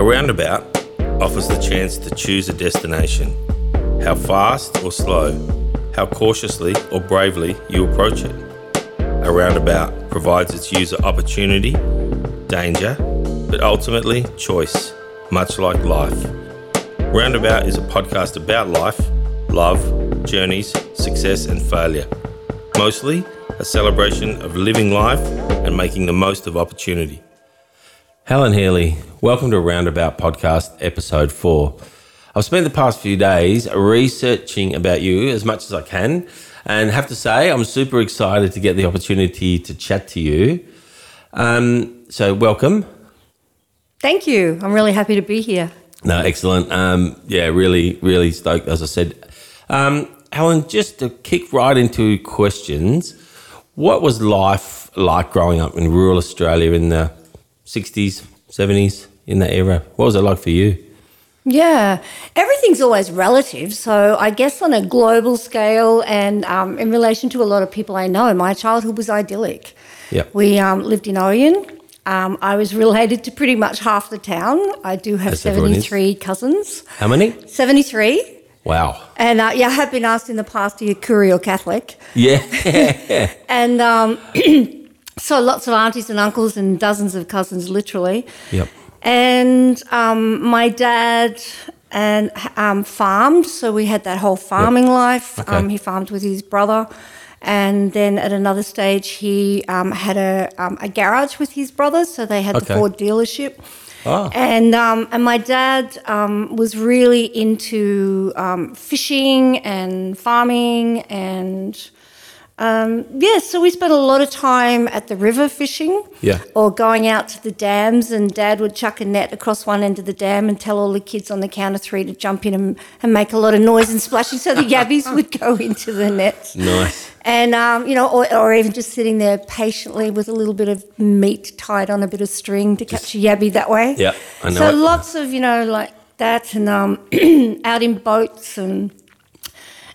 A roundabout offers the chance to choose a destination, how fast or slow, how cautiously or bravely you approach it. A roundabout provides its user opportunity, danger, but ultimately choice, much like life. Roundabout is a podcast about life, love, journeys, success, and failure. Mostly a celebration of living life and making the most of opportunity. Helen Healy, welcome to Roundabout Podcast, episode four. I've spent the past few days researching about you as much as I can, and have to say, I'm super excited to get the opportunity to chat to you. Um, so, welcome. Thank you. I'm really happy to be here. No, excellent. Um, yeah, really, really stoked, as I said. Um, Helen, just to kick right into questions, what was life like growing up in rural Australia in the 60s, 70s, in that era? What was it like for you? Yeah, everything's always relative. So I guess on a global scale and um, in relation to a lot of people I know, my childhood was idyllic. Yeah. We um, lived in Oyen. Um, I was related to pretty much half the town. I do have As 73 cousins. How many? 73. Wow. And uh, yeah, I have been asked in the past, are you Koori or Catholic? Yeah. And um, so lots of aunties and uncles and dozens of cousins, literally. yep. And um, my dad and um, farmed, so we had that whole farming life. Okay. Um, he farmed with his brother, and then at another stage, he um, had a um, a garage with his brother, so they had Okay. the Ford dealership. Oh. And um, and my dad um, was really into um, fishing and farming and um, yeah, so we spent a lot of time at the river fishing. Yeah. Or going out to the dams, and Dad would chuck a net across one end of the dam and tell all the kids on the count of three to jump in and, and make a lot of noise and splashing, so the yabbies would go into the nets. Nice. And um, you know, or, or even just sitting there patiently with a little bit of meat tied on a bit of string to catch a yabby that way. Yeah, I know So it. lots of you know like that, and um, out in boats, and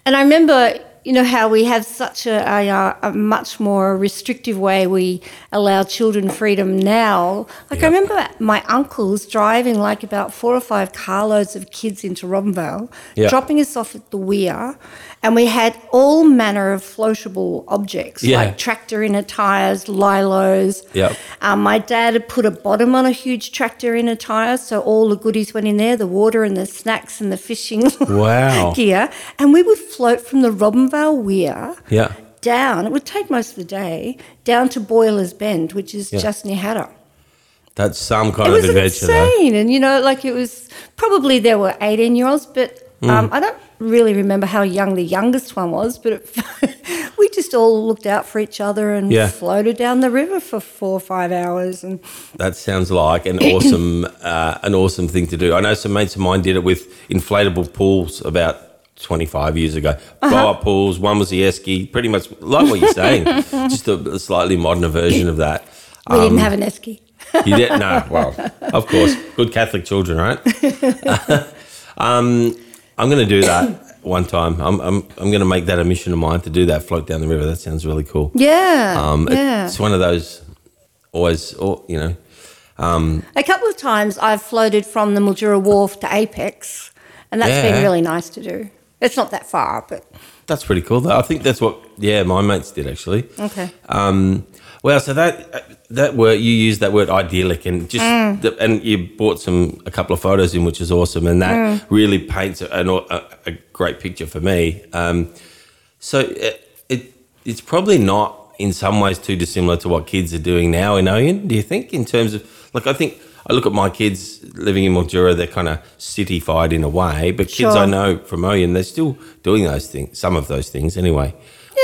and I remember you know how we have such a, a, a much more restrictive way we allow children freedom now. Like Yeah. I remember my uncles driving like about four or five carloads of kids into Robinvale, Yeah. dropping us off at the weir, and we had all manner of floatable objects Yeah. like tractor inner tires, lilos. Yep. Um, my dad had put a bottom on a huge tractor inner tire, so all the goodies went in there, the water and the snacks and the fishing Wow. gear, and we would float from the Robinvale Weir Yeah. down. It would take most of the day down to Boilers Bend, which is Yeah. just near Hattah. That's some kind It of was adventure, though. insane, and you know, like it was probably there were eighteen year olds, but Hmm. um, I don't really remember how young the youngest one was. But it, we just all looked out for each other and Yeah. floated down the river for four or five hours, and That sounds like an awesome, uh, an awesome thing to do. I know some mates of mine did it with inflatable pools about 25 years ago. Uh-huh. Blow up pools. One was the esky, pretty much like what you're saying, just a, a slightly modern version of that. we didn't have an esky. You did no, well, of course, good Catholic children, right? um, I'm going to do that one time. I'm, I'm, I'm going to make that a mission of mine to do that. Float down the river. That sounds really cool. Yeah, Um, yeah. it's one of those always, or you know, A couple of times I've floated from the Mildura Wharf to Apex, and that's Yeah. been really nice to do. It's not that far, but That's pretty cool. Though. I think that's what yeah my mates did actually. okay. Um, well, so that that word you used that word idyllic and just the, and you brought some a couple of photos in, which is awesome, and that really paints an, a, a great picture for me. Um, so it, it it's probably not in some ways too dissimilar to what kids are doing now in Oyen. Do you think in terms of like I think. I look at my kids living in Mildura, they're kind of cityfied in a way, but kids I know from Oyen, they're still doing those things, some of those things anyway.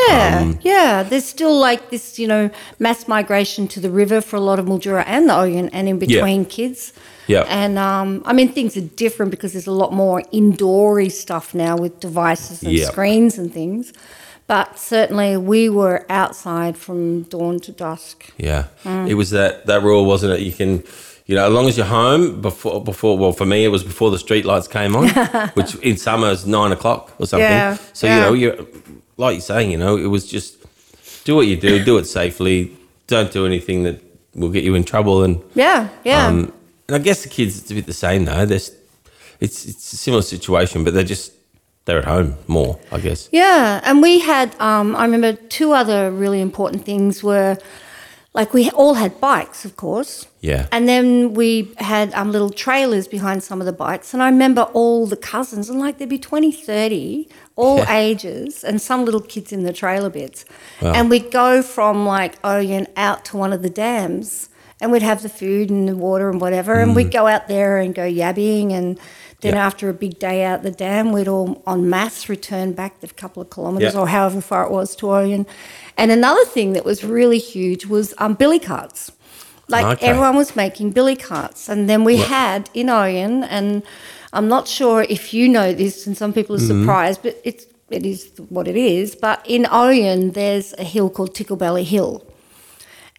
Yeah, Um, yeah. There's still like this, you know, mass migration to the river for a lot of Mildura and the Oyen and in between kids. Yeah. And um, I mean, things are different because there's a lot more indoory stuff now with devices and Yeah. screens and things. But certainly we were outside from dawn to dusk. Yeah, Mm. it was that that rule, wasn't it? You can, you know, as long as you're home before before. Well, for me, it was before the street lights came on, which in summer is nine o'clock or something. Yeah, so yeah. you know, you like you're saying, you know, it was just do what you do, do it safely. Don't do anything that will get you in trouble, and Yeah, yeah. um, And I guess the kids, it's a bit the same though. There's, it's it's a similar situation, but they're just they're at home more, I guess. Yeah, and we had. Um, I remember two other really important things were, like we all had bikes, of course. Yeah. And then we had um, little trailers behind some of the bikes. And I remember all the cousins, and like there'd be 20, 30, all Yeah. ages, and some little kids in the trailer beds. Wow. And we'd go from like Oyen out to one of the dams, and we'd have the food and the water and whatever. And we'd go out there and go yabbing. And then. Yeah. after a big day out the dam, we'd all on masse return back the couple of kilometres Yeah. or however far it was to Oyen. And another thing that was really huge was um, billy carts. Like Okay. everyone was making billy carts. And then we had in Oyen, and I'm not sure if you know this, and some people are Mm-hmm. surprised, but it's it is what it is. But in Oyen, there's a hill called Ticklebelly Hill,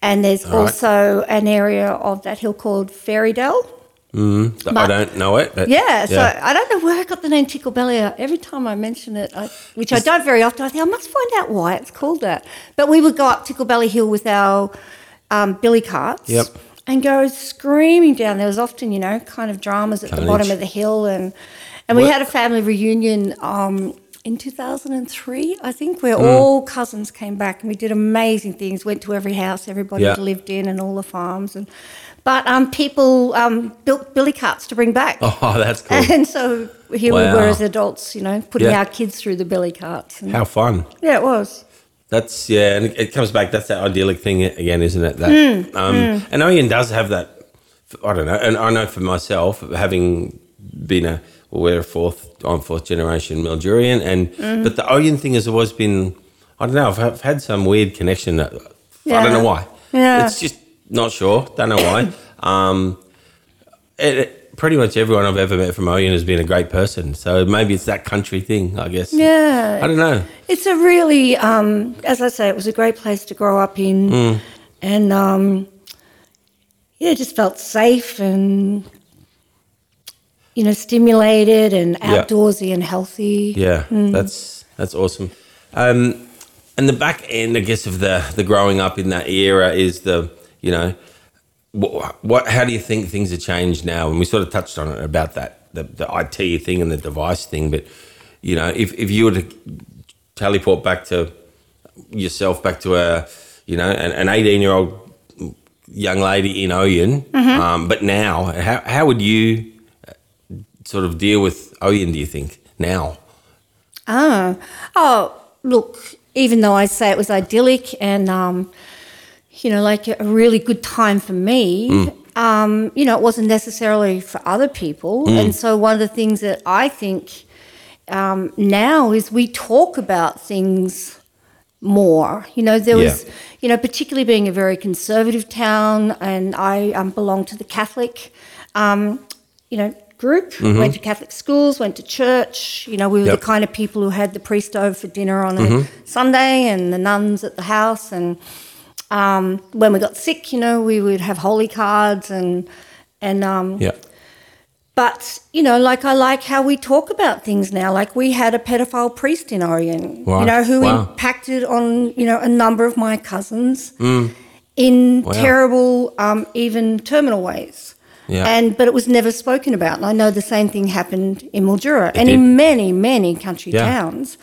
and there's All right. also an area of that hill called Ferrydale. I But- don't know it, but Yeah, so I don't know where I got the name Tickle Belly. Every time I mention it, I, which I don't very often, I think I must find out why it's called that. But we would go up Tickle Belly Hill with our um, billy carts Yep. and go screaming down. There was often, you know, kind of dramas at the bottom of the hill, and and we What- had a family reunion um, in 2003, I think, where Mm. all cousins came back and we did amazing things. Went to every house everybody Yeah. lived in and all the farms and. But um, people um, built billy carts to bring back. Oh, that's cool. And so here we were as adults, you know, putting Yeah. our kids through the billy carts. How fun. yeah, it was. That's yeah, and it comes back. That's that idyllic thing again, isn't it? That Hmm, um, and Oyen does have that. I don't know, and I know for myself, having been a we're a fourth, I'm fourth generation Mildurian, and Hmm. but the Oyen thing has always been. I don't know. I've, I've had some weird connection. that- I don't know why. Yeah. it's just not sure. Don't know why. um, it, it- pretty much everyone I've ever met from Oyen has been a great person. So maybe it's that country thing. I guess. Yeah. I don't know. It's a really, um, as I say, it was a great place to grow up in. Hmm. And, um, yeah, it just felt safe and, you know, stimulated and Yeah. outdoorsy and healthy. Yeah, that's that's awesome. Um, and the back end, I guess, of the the growing up in that era is the you know what, what how do you think things have changed now? And we sort of touched on it about that the, the IT thing and the device thing, but you know, if if you were to teleport back to yourself back to a you know an, an 18 year old young lady in Oyen, um, but now how how would you sort of deal with Oyen? Do you think now? Ah, oh, look, even though I say it was idyllic and, um, you know, like a really good time for me, um, you know, it wasn't necessarily for other people. And so one of the things that I think um, now is we talk about things more. You know, there was, you know, particularly being a very conservative town, and I um, belong to the Catholic, um, you know, group. Went to Catholic schools, went to church. You know, we were Yep. the kind of people who had the priest over for dinner on a Sunday, and the nuns at the house. And um, when we got sick, you know, we would have holy cards and and um, Yeah. but you know, like I like how we talk about things now. Like we had a pedophile priest in Oyen, Wow. you know, who Wow. impacted on you know a number of my cousins in Mm. Wow. terrible, um, even terminal ways. Yeah. And but it was never spoken about. And I know the same thing happened in Mildura and did. in many, many country Yeah. towns.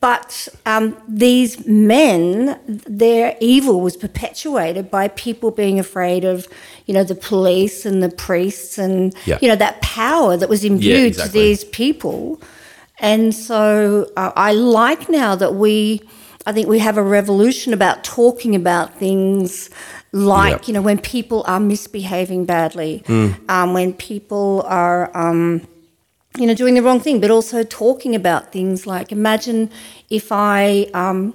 But um, these men, their evil was perpetuated by people being afraid of, you know, the police and the priests and, Yeah. you know, that power that was imbued exactly. to these people. And so uh, I like now that we, I think we have a revolution about talking about things like, Yep. you know, when people are misbehaving badly, um, when people are, um, you know, doing the wrong thing, but also talking about things like imagine if I, um,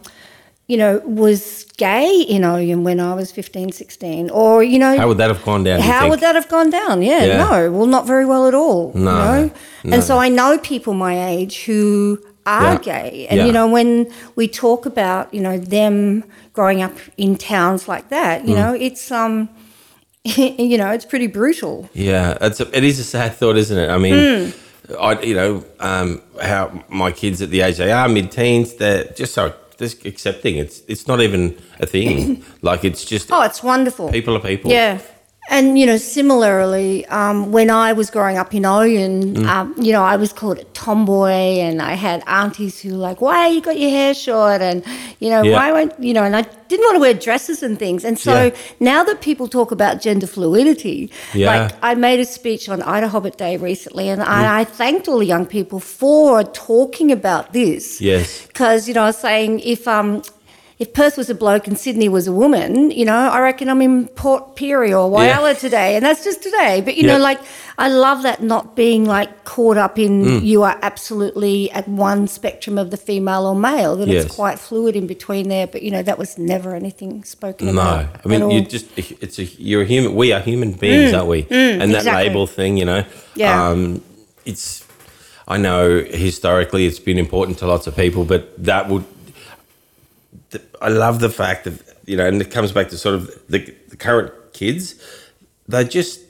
you know, was gay in Oyen when I was 15, 16, or, you know, How would that have gone down? how would that have gone down? Yeah, Yeah. no, well, not very well at all. No, you know? no. And so I know people my age who are Yeah. gay. And, Yeah. you know, when we talk about, you know, them growing up in towns like that, Mm. you know, it's, um, you know, it's pretty brutal. Yeah, it's a, it is a sad thought, isn't it? I mean, I you know um, how my kids at the age they are, mid teens, they're just so just accepting. It's it's not even a thing. like it's just Oh, it's wonderful. people are people. Yeah. And you know, similarly, um, when I was growing up in Oyen, Mm. um, you know, I was called a tomboy, and I had aunties who were like, "Why you got your hair short?" and you know, Yeah. "Why won't you know?" And I didn't want to wear dresses and things. And so Yeah. now that people talk about gender fluidity, Yeah. like I made a speech on IDAHOBIT Day recently, and Mm. I, I thanked all the young people for talking about this Yes. because you know I was saying if um if Perth was a bloke and Sydney was a woman, you know, I reckon I'm in Port Pirie or Whyalla today, and that's just today. But you know, like I love that not being like caught up in Mm. you are absolutely at one spectrum of the female or male. That Yes. it's quite fluid in between there. But you know, that was never anything spoken No. I mean you just it's a you're a human. We are human beings, aren't we? and that exactly. label thing, you know, Yeah. um, it's. I know historically it's been important to lots of people, but that would. I love the fact that you know, and it comes back to sort of the, the current kids. They just.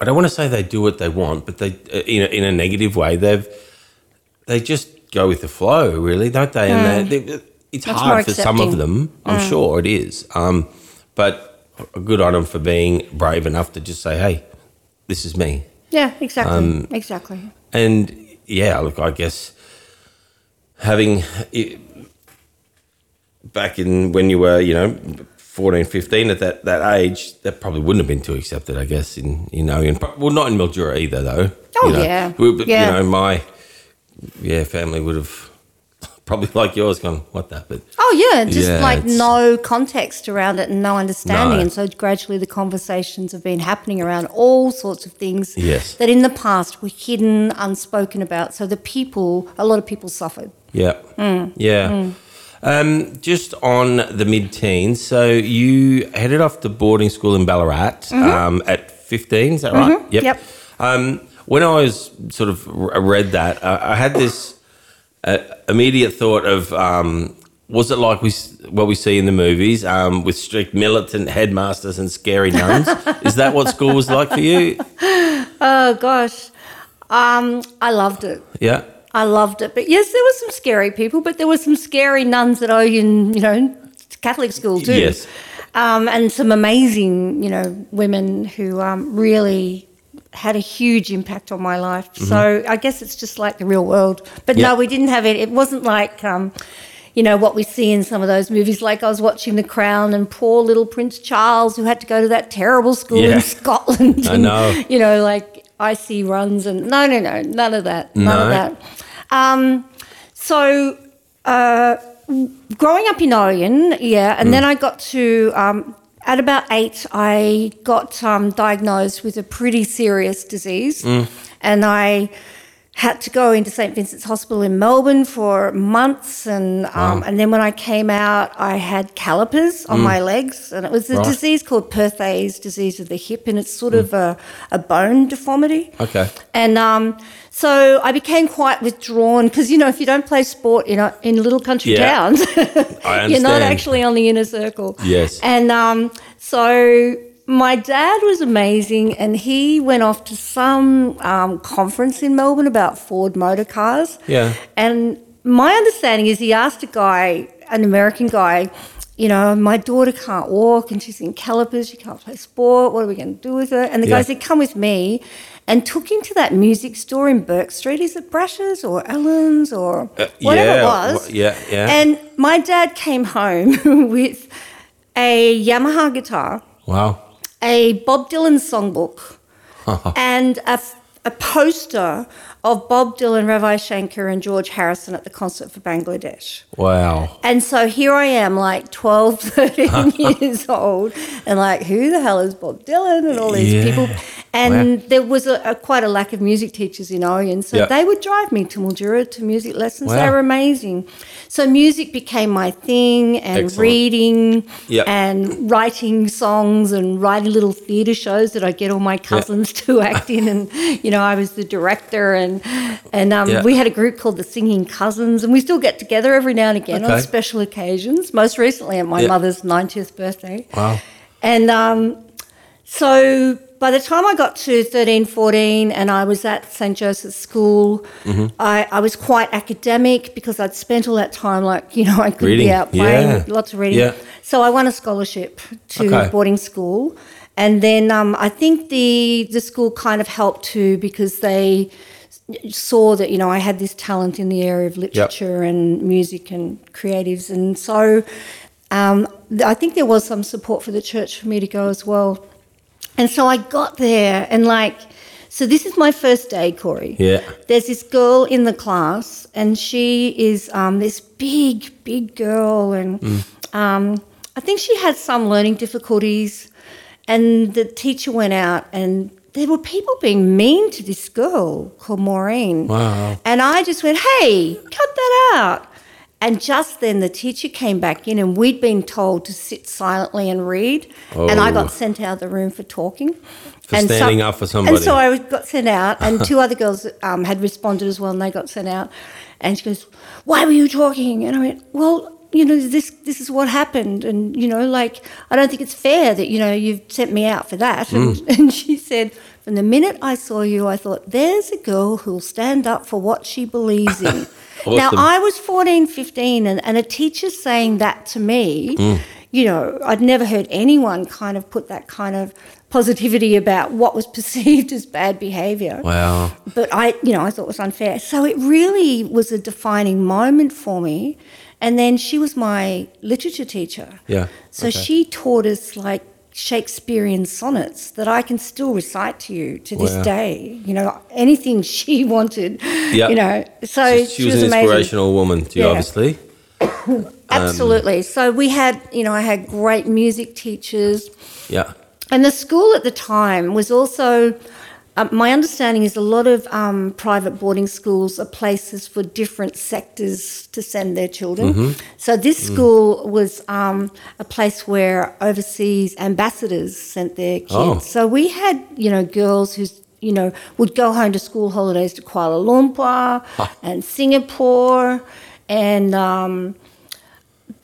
I don't want to say they do what they want, but they uh, in a, in a negative way. They've they just go with the flow, really, don't they? And they, they, it's Much hard for some of them. I'm sure it is. Um, but a good on them for being brave enough to just say, "Hey, this is me." yeah, exactly, um, exactly. And yeah, look, I guess having it, back in when you were, you know, 14, 15 at that, that age, that probably wouldn't have been too accepted, I guess, in, you know, in, well, not in Mildura either, though. Oh, you know. yeah. We- but, Yeah. You know, my, yeah, family would have probably like yours gone, what that, but Oh yeah, just Yeah, like no context around it and no understanding, No. and so gradually the conversations have been happening around all sorts of things Yes. that in the past were hidden, unspoken about. So the people, a lot of people suffered. Yeah. Mm. Yeah. Um, just on the mid teens, so you headed off to boarding school in Ballarat um, at 15, is that right? Mm-hmm. Yep. Um, when I was sort of read that, uh, I had this uh, immediate thought of um, was it like we what we see in the movies um, with strict militant headmasters and scary nuns? is that what school was like for you? Oh gosh, um, I loved it. Yeah. I loved it. But yes, there were some scary people, but there were some scary nuns at Oyen, you know, Catholic school too. Yes. Um, and some amazing, you know, women who um, really had a huge impact on my life. So I guess it's just like the real world. But Mm-hmm. No, we didn't have it. It wasn't like, um, you know, what we see in some of those movies. Like I was watching The Crown and poor little Prince Charles who had to go to that terrible school Yeah. in Scotland. I know. You know, like icy runs and no, no, no, none of that. None No. of that. Um, so uh, growing up in Oyen, yeah, and then I got to um, at about eight, I got um, diagnosed with a pretty serious disease, and I had to go into St Vincent's Hospital in Melbourne for months, and um, and then when I came out, I had calipers on my legs, and it was a Right. disease called Perthes disease of the hip, and it's sort of a, a bone deformity. Okay. And um, so I became quite withdrawn because you know if you don't play sport in a, in little country Yeah. towns, you're not actually on the inner circle. Yes. And um, so my dad was amazing, and he went off to some um, conference in Melbourne about Ford motor cars. Yeah. And my understanding is he asked a guy, an American guy, you know, my daughter can't walk and she's in calipers, she can't play sport, what are we going to do with her? And the Yeah. guy said, come with me. And took him to that music store in Bourke Street. Is it Brash's or Allan's or Uh, whatever yeah, it was? wha- yeah, yeah. And my dad came home with a Yamaha guitar, Wow. A Bob Dylan songbook, and a poster of Bob Dylan, Ravi Shankar, and George Harrison at the concert for Bangladesh. Wow. And so here I am, like 12, 13 years old, and like, who the hell is Bob Dylan and all these Yeah. people? And Wow. there was a, a quite a lack of music teachers in Oyen, so Yeah. they would drive me to Mildura to music lessons. They were amazing. So music became my thing, and Excellent. reading, Yeah. and writing songs, and writing little theatre shows that I get all my cousins to act in. And you know, I was the director, and and um, we had a group called the Singing Cousins, and we still get together every now and again on special occasions. Most recently at my Yeah. mother's 90th birthday. Wow. And um, so by the time I got to 13, 14, and I was at St. Joseph's School, Mm-hmm. I, I was quite academic because I'd spent all that time, like, you know, I could Reading, be out playing, yeah. lots of reading. Yeah. So I won a scholarship to Okay. boarding school. And then um, I think the the school kind of helped too because they saw that you know I had this talent in the area of literature and music and creatives, and so um, I think there was some support for the church for me to go as well. And so I got there, and like, so this is my first day, Corey. Yeah. There's this girl in the class, and she is um, this big, big girl, and um, I think she had some learning difficulties. And the teacher went out, and there were people being mean to this girl called Maureen. Wow. And I just went, hey, cut that out. And just then the teacher came back in, and we'd been told to sit silently and read. And I Oh. got sent out of the room for talking. For and standing up for somebody. And so I was- got sent out, and two other girls um, had responded as well, and they got sent out. And she goes, "Why were you talking?" And I went, "Well, you know, this this is what happened, and you know, like I don't think it's fair that you know you've sent me out for that." And, Mm. and she said, "From the minute I saw you, I thought there's a girl who'll stand up for what she believes in." Now I was 14, 15, and, and a teacher saying that to me, Mm. you know, I'd never heard anyone kind of put that kind of positivity about what was perceived as bad behaviour. Wow. But I, you know, I thought it was unfair. So it really was a defining moment for me. And then she was my literature teacher. Yeah, So okay. she taught us like Shakespearean sonnets that I can still recite to you to this Wow. day. You know, anything she wanted. Yeah. You know, so, So she, was, an amazing. inspirational woman to you, Yeah. obviously. Absolutely. Um, so we had, you know, I had great music teachers. Yeah. And the school at the time was also, uh, my understanding is a lot of um, private boarding schools are places for different sectors to send their children. So this school was um, a place where overseas ambassadors sent their kids. Oh. So we had, you know, girls who's you know, would go home to school holidays to Kuala Lumpur and Singapore and, um,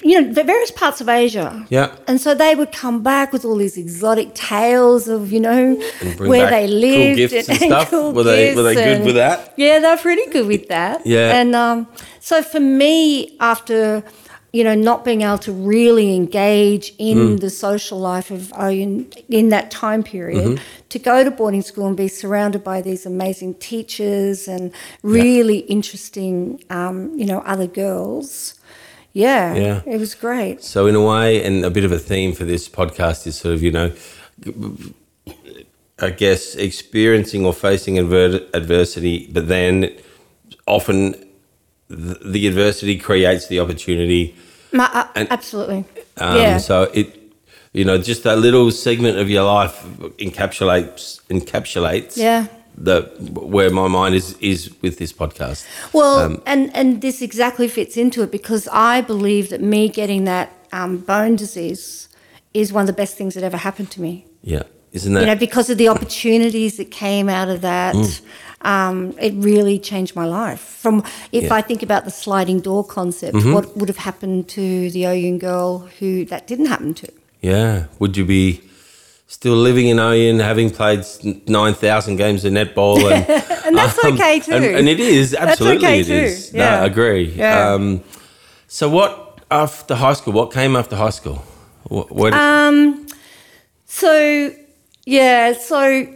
you know, the various parts of Asia. Yeah. And so they would come back with all these exotic tales of, you know, And where they cool lived gifts and stuff? Were they- were they good and- with that? Yeah, they're pretty good with that. Yeah. And um, so for me, after you know not being able to really engage in Mm. the social life of Oyen in that time period, Mm-hmm. to go to boarding school and be surrounded by these amazing teachers and really interesting, um, you know, other girls. Yeah, Yeah. it was great. So in a way, and a bit of a theme for this podcast is sort of you know, I guess experiencing or facing adver- adversity, but then often the, the adversity creates the opportunity. Ma- uh, And- absolutely. Um, yeah. So it, you know, just that little segment of your life encapsulates encapsulates. Yeah. The where my mind is is with this podcast. Well, Um, and and this exactly fits into it because I believe that me getting that um, bone disease is one of the best things that ever happened to me. Yeah, isn't that? You know, because of the opportunities that came out of that, um, it really changed my life. From if Yeah. I think about the sliding door concept, what would have happened to the Oyen girl who that didn't happen to? Yeah. Would you be still living in Oyen, having played nine thousand games of netball? And, And that's okay too. And, and it is absolutely okay it too, is. yeah. No, I agree. Yeah. Um, so what after high school? What came after high school? What? what Um, So, yeah, so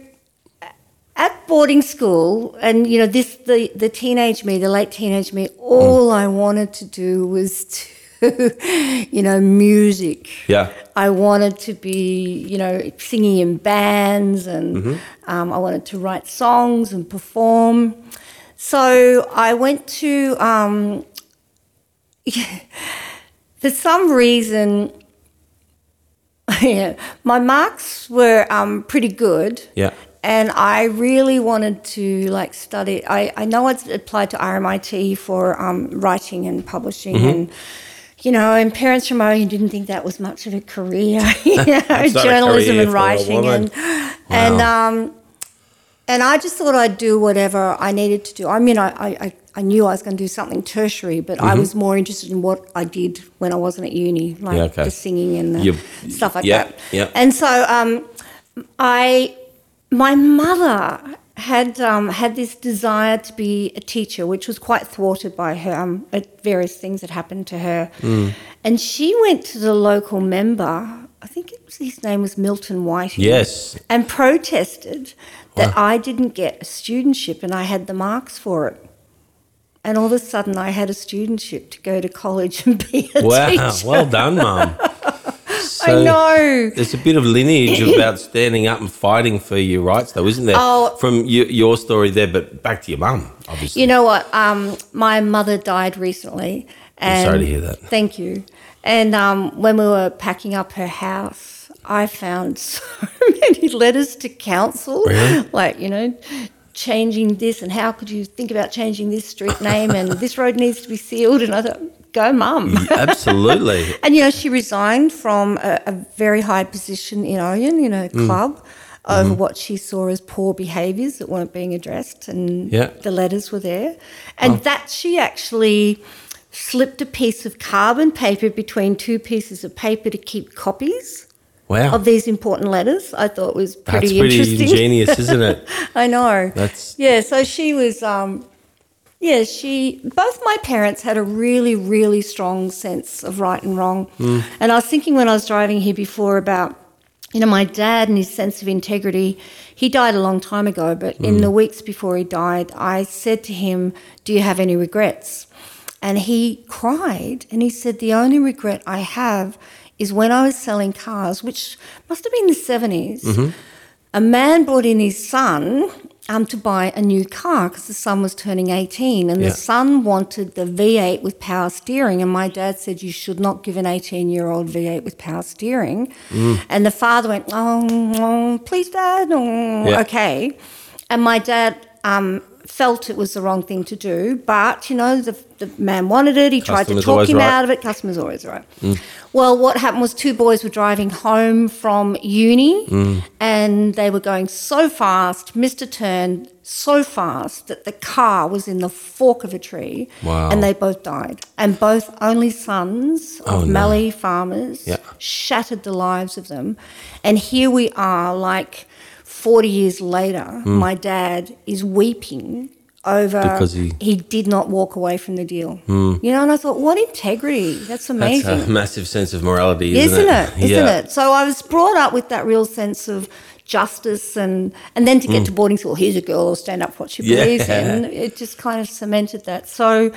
at boarding school, and you know, this the the teenage me, the late teenage me, all I wanted to do was to, you know, music. yeah. I wanted to be, you know, singing in bands, and um, I wanted to write songs and perform. So I went to, um, for some reason, yeah, my marks were um, pretty good. Yeah. And I really wanted to like study. I, I know I'd applied to RMIT for um, writing and publishing, Mm-hmm. and you know, and parents from Oyen didn't think that was much of a career, you know, That's not a journalism career and writing, and and um, and I just thought I'd do whatever I needed to do. I mean, I I, I, I knew I was going to do something tertiary, but Mm-hmm. I was more interested in what I did when I wasn't at uni, like Yeah, okay. the singing and the You- stuff like yeah, that. yeah. And so um, I, my mother had um, had this desire to be a teacher, which was quite thwarted by her um, at various things that happened to her. Mm. And she went to the local member. I think it was, his name was Milton Whiting. Yes. And protested that I didn't get a studentship and I had the marks for it. And all of a sudden, I had a studentship to go to college and be a Wow. teacher. Well done, Mum. I know. There's a bit of lineage about standing up and fighting for your rights, though, isn't there? Oh. From your, your story there, but back to your mum, obviously. You know what? Um, my mother died recently. And sorry to hear that. Thank you. And um, when we were packing up her house, I found so many letters to council, Really? like you know, changing this and how could you think about changing this street name and this road needs to be sealed. And I thought, go, mum. Absolutely. And you know, she resigned from a, a very high position in Oyen, in a Mm. club, over Mm-hmm. what she saw as poor behaviours that weren't being addressed, and Yeah. the letters were there, and that she actually slipped a piece of carbon paper between two pieces of paper to keep copies Wow. of these important letters. I thought was pretty, interesting. That's pretty interesting. ingenious, isn't it? I know. That's Yeah, so she was, um, yeah, she, both my parents had a really, really strong sense of right and wrong. Hmm. And I was thinking when I was driving here before about, you know, my dad and his sense of integrity. He died a long time ago, but in the hmm. weeks before he died, I said to him, Do you have any regrets? And he cried and he said, The only regret I have is when I was selling cars, which must have been the 70s mm-hmm. a man brought in his son um, to buy a new car because the son was turning 18 and Yeah. the son wanted the V8 with power steering and my dad said you should not give an 18 year old V8 with power steering and the father went oh, oh, please dad oh, Yeah. okay and my dad um, felt it was the wrong thing to do but you know the, the man wanted it he tried to talk him right. out of it customer's always right well, what happened was two boys were driving home from uni Mm. and they were going so fast, missed a turn so fast that the car was in the fork of a tree Wow. and they both died. And both only sons Oh, of no. Mallee farmers Yeah. shattered the lives of them. And here we are, like 40 years later, Mm. my dad is weeping over Because he- he did not walk away from the deal. You know, and I thought, what integrity? That's amazing. That's a massive sense of morality, isn't, Isn't it? Isn't yeah. it? So I was brought up with that real sense of justice and and then to get to boarding school, here's a girl who'll stand up for what she Mm. Yeah. believes in. It just kind of cemented that. So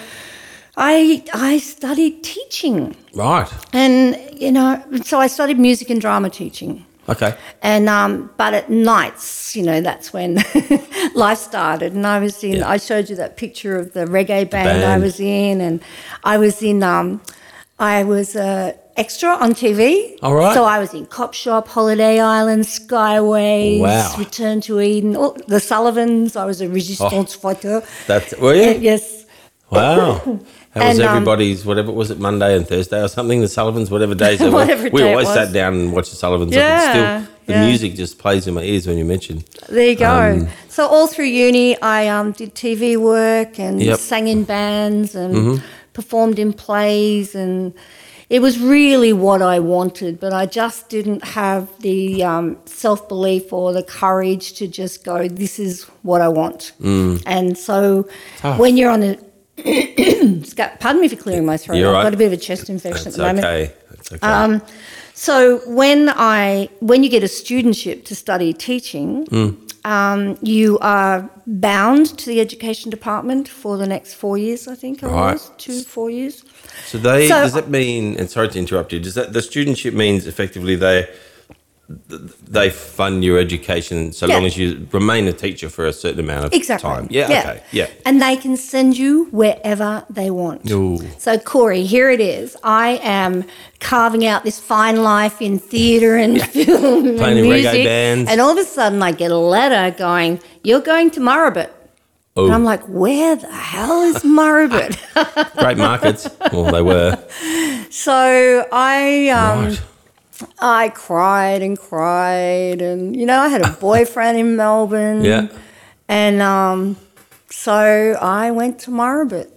I I studied teaching. Right. And you know, so I studied music and drama teaching. Okay. And um, but at nights, you know, that's when life started. And I was in. Yeah. I showed you that picture of the reggae band, I band. was in, and I was in. Um, I was a extra on TV. All right. So I was in Cop Shop, Holiday Island, Skyways, Wow. Return to Eden, all, the Sullivans. I was a resistance fighter. That's were you? Yes. Wow. Was And, um, everybody's whatever was it Monday and Thursday or something? The Sullivans, whatever days they were. We always was. sat down and watched the Sullivans. Yeah, still the yeah. music just plays in my ears when you mention. There you go. Um, so all through uni, I um, did TV work and Yep. sang in bands and Mm-hmm. performed in plays, and it was really what I wanted. But I just didn't have the um, self belief or the courage to just go, "This is what I want." Mm. And so, Tough. when you're on a Pardon me for clearing my throat. You're I've right. got a bit of a chest infection That's at the moment. okay. That's okay. Um, so when I when you get a studentship to study teaching, Mm. um, you are bound to the education department for the next four years. I think Right. was two four years. so they so- does that mean? And sorry to interrupt you. Does that the studentship means effectively they they fund your education so Yeah. long as you remain a teacher for a certain amount of Exactly. time? Yeah. Okay. Yeah. And they can send you wherever they want. Ooh. So, Corey, here it is. I am carving out this fine life in theatre and film and Playing in reggae music. bands. And all of a sudden, I get a letter going, You're going to Murrabit. And I'm like, Where the hell is Murrabit? great markets. well, they were. so, I. Um, right. I cried and cried, and you know, I had a boyfriend in Melbourne. Yeah. And um, so I went to Murrabit.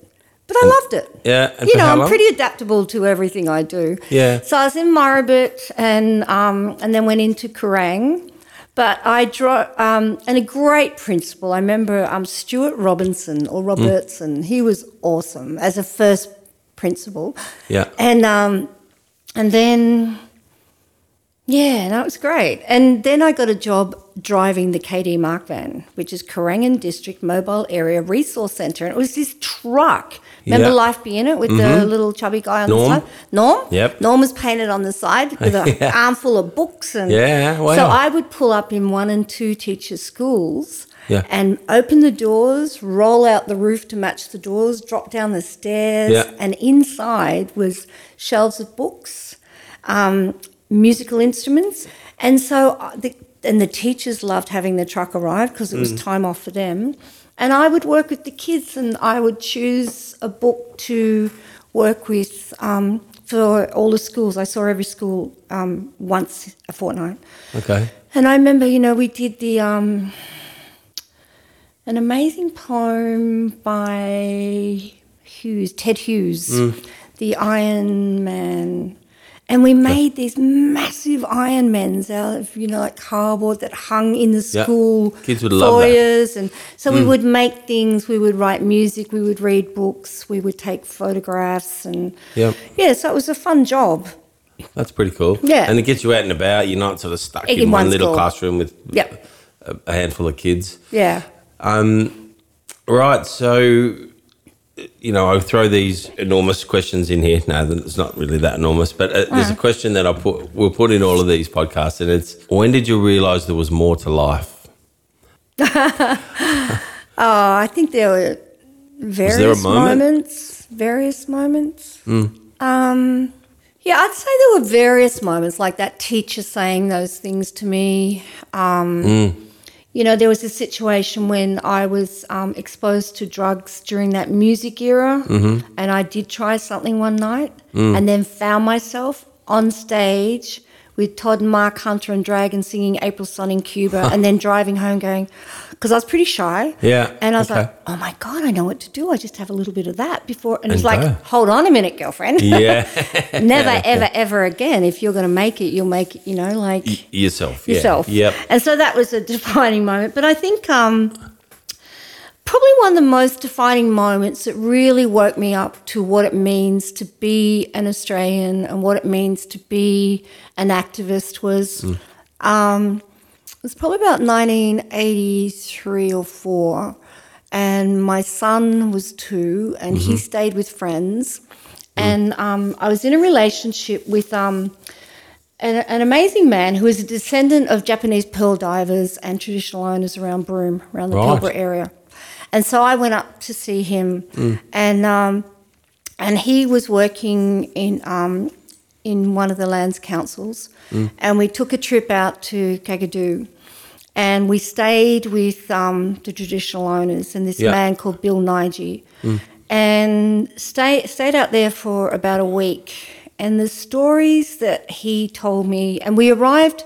But I loved it. Yeah. You know, I'm pretty adaptable to everything I do. Yeah. So I was in Murrabit and um, and then went into Kerang. But I draw um, and a great principal. I remember um, Stuart Robinson or Robertson. He was awesome as a first principal. Yeah. And um, and then Yeah, it was great. And then I got a job driving the KD Mark van, which is Kerang District Mobile Area Resource Centre. And it was this truck. Remember Yeah. Life Be In It with the little chubby guy on Norm. the side? Norm? Yep. Norm was painted on the side with an Yeah. armful of books. and Yeah, wow. So I would pull up in one and two teacher schools Yeah. and open the doors, roll out the roof to match the doors, drop down the stairs. Yeah. And inside was shelves of books um, musical instruments. And so, uh, the, and the teachers loved having the truck arrive because it was time off for them. And I would work with the kids and I would choose a book to work with um, for all the schools. I saw every school um, once a fortnight. Okay. And I remember, you know, we did the um, an amazing poem by Hughes, Ted Hughes, the Iron Man. And we made these massive Iron Mans out of, you know, like cardboard that hung in the Yeah. school Kids would love that. And so we would make things, we would write music, we would read books, we would take photographs. And Yep. yeah, so it was a fun job. That's pretty cool. Yeah. And it gets you out and about. You're not sort of stuck In in, one one little classroom with Yep. a, a handful of kids. Yeah. Um, right. So, you know, I throw these enormous questions in here. No, it's not really that enormous, but uh, there's a question that I put. We'll put in all of these podcasts, and it's when did you realise there was more to life? Oh, I think there were various there moment? moments. Various moments. Um, yeah, I'd say there were various moments, like that teacher saying those things to me. Um, You know, there was a situation when I was um, exposed to drugs during that music era, and I did try something one night, and then found myself on stage with Todd and Marc Hunter and Dragon singing April Sun in Cuba, and then driving home going, because I was pretty shy. Yeah, And I was okay. like, oh my God, I know what to do. I just have a little bit of that before. And, it's like, go. hold on a minute, girlfriend. Yeah, Never, ever, ever again. If you're going to make it, you'll make it, you know, like Y- yourself. yeah. Yep. And so that was a defining moment. But I think um, probably one of the most defining moments that really woke me up to what it means to be an Australian and what it means to be an activist was. Um, it was probably about 1983 or four, and my son was two, and he stayed with friends, and um, I was in a relationship with um, an, an amazing man who is a descendant of Japanese pearl divers and traditional owners around Broome, around the Right. Pilbara area, and so I went up to see him, and um, and he was working in um, in one of the lands councils, and we took a trip out to Kakadu, and we stayed with um, the traditional owners and this Yeah. man called Bill Neidjie, and stay, stayed out there for about a week. And the stories that he told me, and we arrived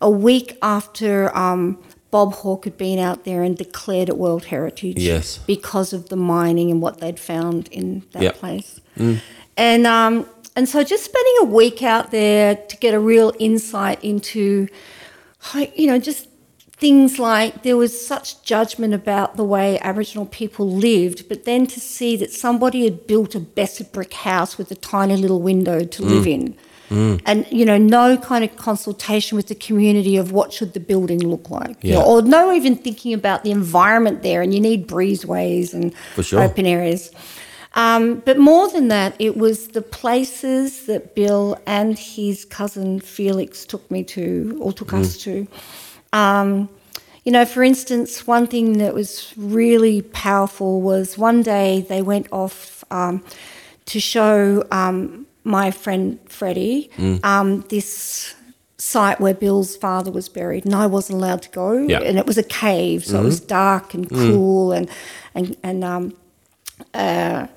a week after um, Bob Hawke had been out there and declared it World Heritage Yes. because of the mining and what they'd found in that Yep. place. And um, and so just spending a week out there to get a real insight into, you know, just things like there was such judgment about the way Aboriginal people lived, but then to see that somebody had built a Besser brick house with a tiny little window to mm. live in. Mm. And you know, no kind of consultation with the community of what should the building look like, you know, or no even thinking about the environment there. And you need breezeways and sure. open areas. Um, but more than that, it was the places that Bill and his cousin Felix took me to, or took us to. Um, you know, for instance, one thing that was really powerful was one day they went off um, to show um, my friend Freddie um, this site where Bill's father was buried, and I wasn't allowed to go. Yeah. And it was a cave, so it was dark and cool, and and and um, uh,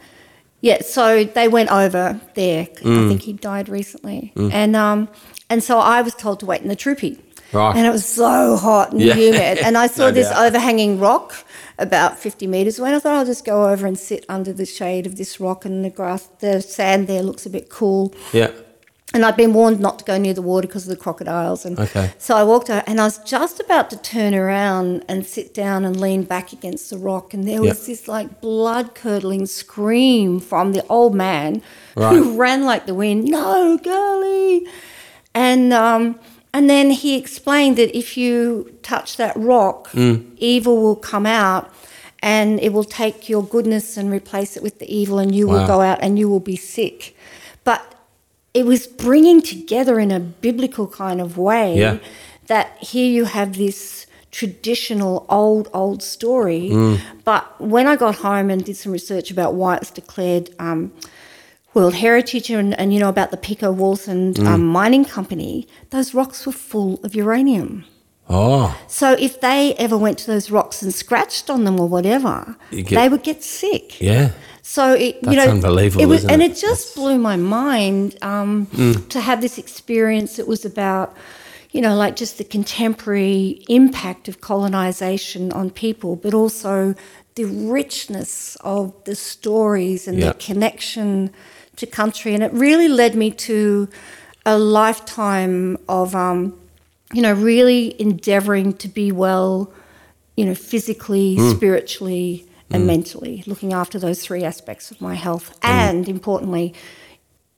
yeah. So they went over there. I think he died recently, and um, and so I was told to wait in the troopy. Right. And it was so hot and Yeah. humid. And I saw No this doubt. overhanging rock about 50 metres away. And I thought I'll just go over and sit under the shade of this rock and the grass, the sand there looks a bit cool. Yeah. And I'd been warned not to go near the water because of the crocodiles. And Okay. so I walked out and I was just about to turn around and sit down and lean back against the rock. And there was Yep. this like blood curdling scream from the old man Right. who ran like the wind, No, girlie. And, um, And then he explained that if you touch that rock, evil will come out and it will take your goodness and replace it with the evil, and you will go out and you will be sick. But it was bringing together in a biblical kind of way Yeah. that here you have this traditional old old story. But when i got home and did some research about why it's declared um, world heritage and, and you know about the pico walton um, mining company those rocks were full of uranium. Oh, so if they ever went to those rocks and scratched on them or whatever get- they would get sick. Yeah. So it, you That's know, unbelievable, it was, and it? it just blew my mind um, to have this experience. It was about, you know, like just the contemporary impact of colonization on people, but also the richness of the stories and Yeah. the connection to country. And it really led me to a lifetime of, um, you know, really endeavoring to be well, you know, physically, spiritually, and mm. mentally, looking after those three aspects of my health. Mm. And importantly,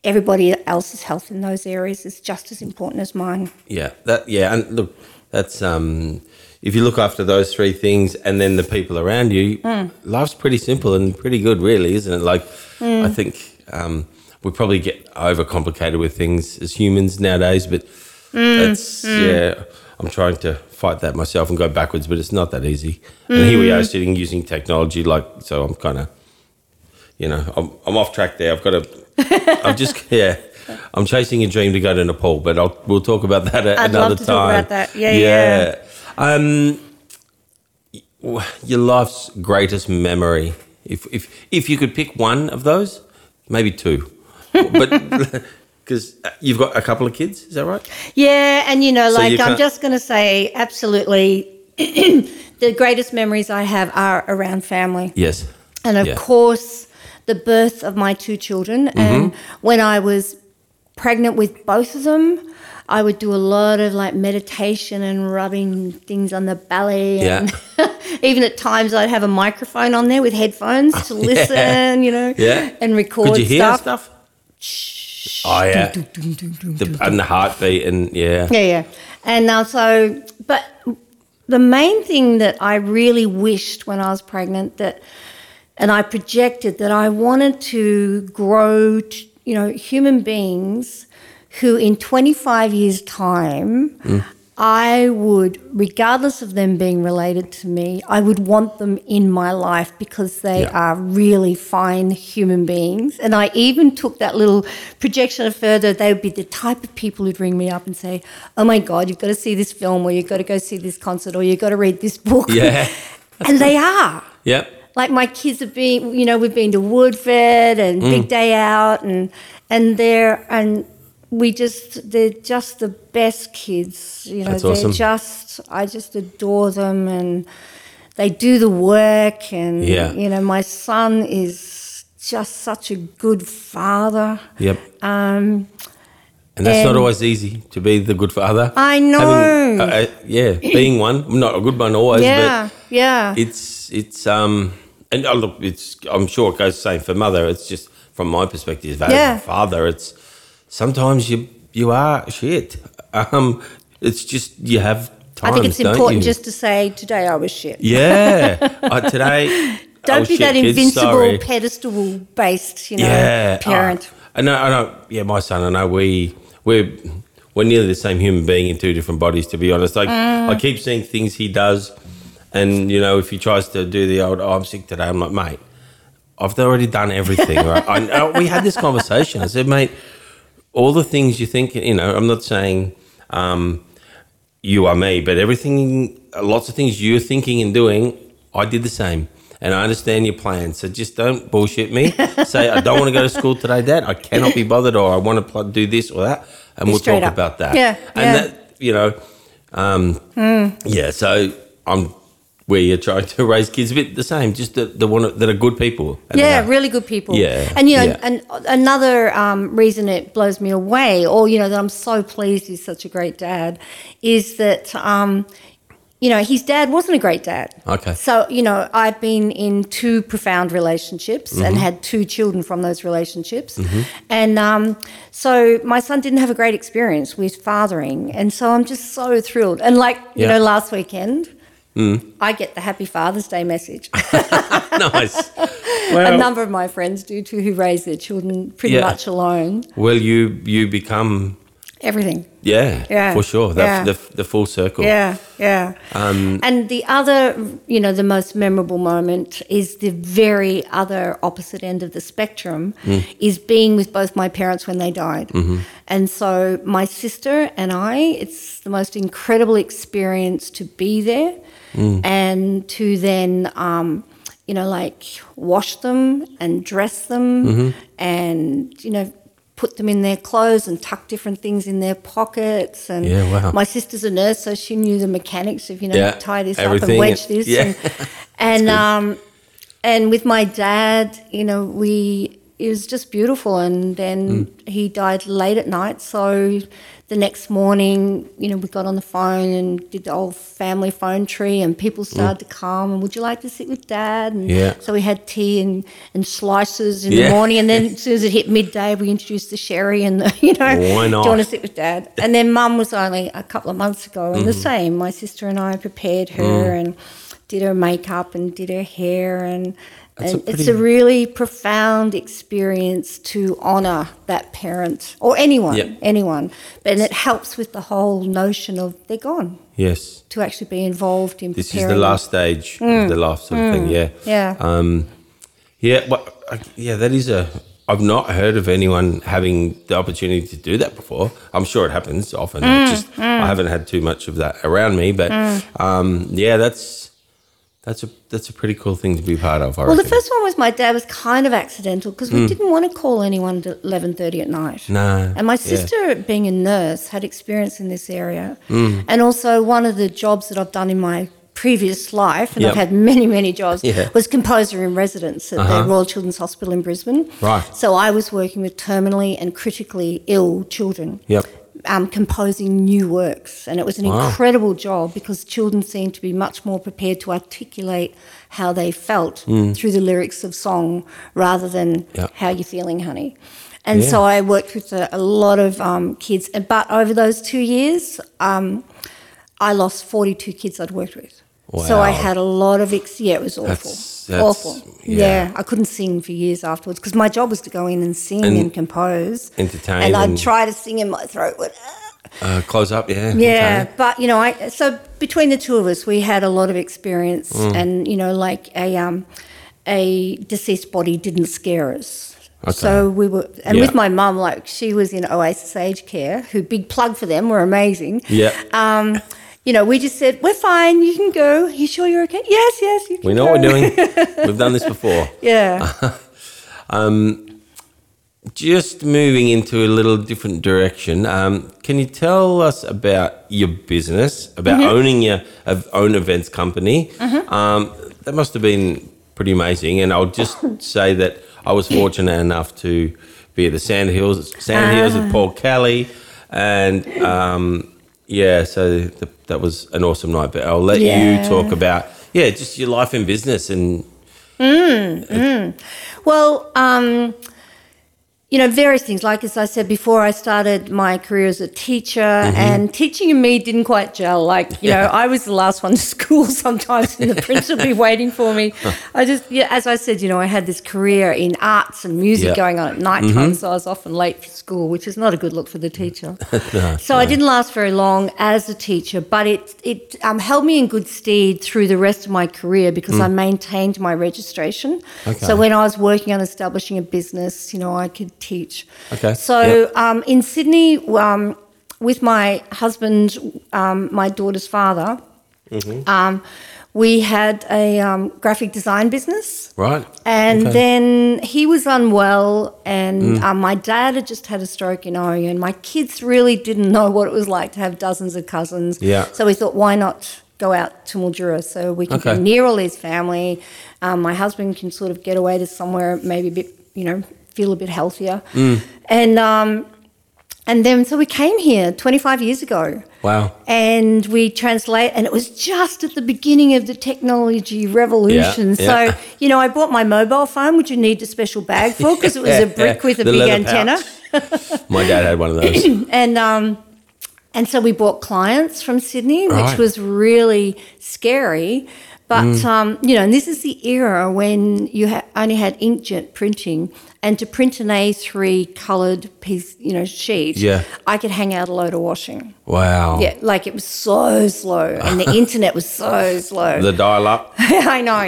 everybody else's health in those areas is just as important as mine. Yeah, that yeah, and look, that's um, if you look after those three things, and then the people around you, mm. life's pretty simple and pretty good, really, isn't it? Like, I think um, we probably get overcomplicated with things as humans nowadays, but that's yeah. I'm trying to fight that myself and go backwards, but it's not that easy. And here we are sitting using technology, like so. I'm kind of, you know, I'm, I'm off track there. I've got to. I'm just yeah. I'm chasing a dream to go to Nepal, but I'll, we'll talk about that at I'd another love to time. talk about that. Yeah, yeah. Um, your life's greatest memory, if if if you could pick one of those, maybe two, but because you've got a couple of kids, is that right? Yeah, and you know, So like you I'm just going to say, absolutely, the greatest memories I have are around family. Yes. And of Yeah. course, the birth of my two children. Mm-hmm. And when I was pregnant with both of them, I would do a lot of like meditation and rubbing things on the belly. And even at times, I'd have a microphone on there with headphones to listen, you know, Yeah. and record Could you hear stuff. stuff? Oh yeah. The, and the heartbeat and yeah. Yeah, yeah. And uh, so, but the main thing that I really wished when I was pregnant that, and I projected that I wanted to grow, t you know, human beings who in 25 years' time, I would, regardless of them being related to me, I would want them in my life because they Yeah. are really fine human beings. And I even took that little projection further. They would be the type of people who'd ring me up and say, Oh my God, you've got to see this film, or you've got to go see this concert, or you've got to read this book. Yeah. and they are. Yep. Like my kids have been, you know, we've been to Woodford and Mm. Big Day Out, and and they're and we just they're just the best kids. You know, That's they're awesome. just I just adore them, and they do the work, and Yeah. you know, my son is just such a good father. Yep. Um, And that's not always easy to be the good father. I know. Having, uh, uh, yeah, being one, not a good one always, yeah, but yeah, it's it's um and oh, look it's i'm sure it goes the same for mother it's just from my perspective as Yeah. a father it's sometimes you you are shit um it's just you have times I think it's important you? just to say today I was shit. yeah uh, today Don't be shit, that kids, invincible pedestal based, you know, yeah parent. oh, I know I know yeah my son I know we we're we're nearly the same human being in two different bodies to be honest like Mm. I keep seeing things he does and you know if he tries to do the old oh I'm sick today I'm like mate I've already done everything right I, I- we had this conversation I said mate all the things you think you know I'm not saying um, you are me but everything lots of things you're thinking and doing I did the same. And I understand your plans. So just don't bullshit me. Say I don't want to go to school today dad. I cannot be bothered or I want to do this or that. And Be we'll talk up. about that. Yeah, and yeah. that you know um, yeah so I'm where you're trying to raise kids a bit the same just the, the one that are good people Yeah, really good people. Yeah, and you know, yeah. and another um, reason it blows me away, or you know, that I'm so pleased he's such a great dad, is that um, you know, his dad wasn't a great dad. Okay. So, you know, I've been in two profound relationships and had two children from those relationships. And um, so my son didn't have a great experience with fathering. And so I'm just so thrilled. And like, you know, last weekend, I get the Happy Father's Day message. nice. a number of my friends do too who raise their children pretty Yeah. much alone. well, you you become Everything. yeah, Yeah. for sure. The, Yeah. the, the full circle. Yeah, yeah. Um, and the other, you know, the most memorable moment is the very other opposite end of the spectrum Mm. is being with both my parents when they died. Mm-hmm. And so my sister and I, it's the most incredible experience to be there Mm. and to then, um, you know, like wash them and dress them Mm-hmm. and, you know, put them in their clothes and tuck different things in their pockets. And Yeah, wow. my sister's a nurse, so she knew the mechanics of, you know, Yeah, tie this up and wedge this. Yeah. And, and, um, and with my dad, you know, we, it was just beautiful. And then Hmm. he died late at night. So the next morning, you know, we got on the phone and did the old family phone tree, and people started to come. And would you like to sit with dad? And Hmm. Yeah. so we had tea and, and slices in Yeah. the morning. And then as soon as it hit midday, we introduced the sherry and the, you know, Why not? do you want to sit with dad? And then mum was only a couple of months ago, and the Mm-hmm. same. My sister and I prepared Mm. her and did her makeup and did her hair, and, That's a and it's a really profound experience to honour that parent or anyone, Yep. anyone. And it helps with the whole notion of they're gone Yes. to actually be involved in This is the last stage of the life sort of thing. Yeah. Yeah. Um, yeah. Well, yeah. That is a. I've not heard of anyone having the opportunity to do that before. I'm sure it happens often. Mm, just I haven't had too much of that around me. But um, yeah, that's that's a that's a pretty cool thing to be part of. I Well, the first one was my dad was kind of accidental because we didn't want to call anyone at eleven thirty at night. Mm. No, And my yeah. sister, being a nurse, had experience in this area, Mm. and also one of the jobs that I've done in my previous life, and Yep. I've had many, many jobs, Yeah. was composer in residence at Uh-huh. the Royal Children's Hospital in Brisbane. Right. So I was working with terminally and critically ill children Yep. Um, composing new works. And it was an Wow. incredible job because children seemed to be much more prepared to articulate how they felt through the lyrics of song rather than Mm. Yeah. how you're feeling, honey. And Yeah. so I worked with a, a lot of um, kids. But over those two years, um, I lost 42 kids I'd worked with. So I had a lot of, ex- yeah, it was awful. That's- that's- awful. yeah. Yeah. I couldn't sing for years afterwards because my job was to go in and sing and, And compose. entertain And I'd and- try to sing and my throat would. Uh, close up. Yeah. Yeah, okay. but you know, I so between the two of us, we had a lot of experience, Mm. and you know, like a um, a deceased body didn't scare us. Okay. So we were, and Yeah. with my mum, like she was in Oasis Age Care, who big plug for them, were amazing. Yeah. Um, you know, we just said we're fine. You can go. Are You sure you're okay? Yes, yes. You can We know go. what we're doing. We've done this before. Yeah. Just moving into a little different direction. Um, can you tell us about your business, about Mm-hmm. owning your own events company? Um, that must have been pretty amazing. And I'll just say that I was fortunate enough to be at the Sand Hills, Sand Hills Ah. with Paul Kelly, and um, yeah, so the, that was an awesome night. But I'll let Yeah. you talk about yeah, just your life in business and Well, um, you know, various things. Like as I said before, I started my career as a teacher, mm-hmm. and teaching and me didn't quite gel. Like, you know, I was the last one to school sometimes, and the prince would be waiting for me. I just, yeah, as I said, you know, I had this career in arts and music Yeah. going on at night mm-hmm. time, so I was often late for school, which is not a good look for the teacher. so I didn't last very long as a teacher, but it it um, held me in good stead through the rest of my career because I mm. maintained my registration. Okay. So when I was working on establishing a business, you know, I could teach. Okay, So yep. um, in Sydney, um, with my husband, um, my daughter's father, Mm-hmm. um, we had a um, graphic design business. right. And Okay. Mm. then he was unwell, and um, my dad had just had a stroke in Oregon. My kids really didn't know what it was like to have dozens of cousins. Yeah. So we thought, why not go out to Mildura so we can Okay. be near all his family? Um, my husband can sort of get away to somewhere maybe a bit, you know, feel a bit healthier. Mm. And um, and then so we came here 25 years ago. Wow. And we translate, and it was just at the beginning of the technology revolution. Yeah, so, yeah. you know, I bought my mobile phone, which you need a special bag for because it was a brick with a The big antenna. My dad had one of those. And um, and so we bought clients from Sydney, Right. which was really scary. But Mm. um, you know, and this is the era when you ha- only had inkjet printing, and to print an A3 coloured piece, you know, sheet, Yeah. I could hang out a load of washing. Wow. Yeah, like it was so slow, and the internet was so slow. The dial up. I know.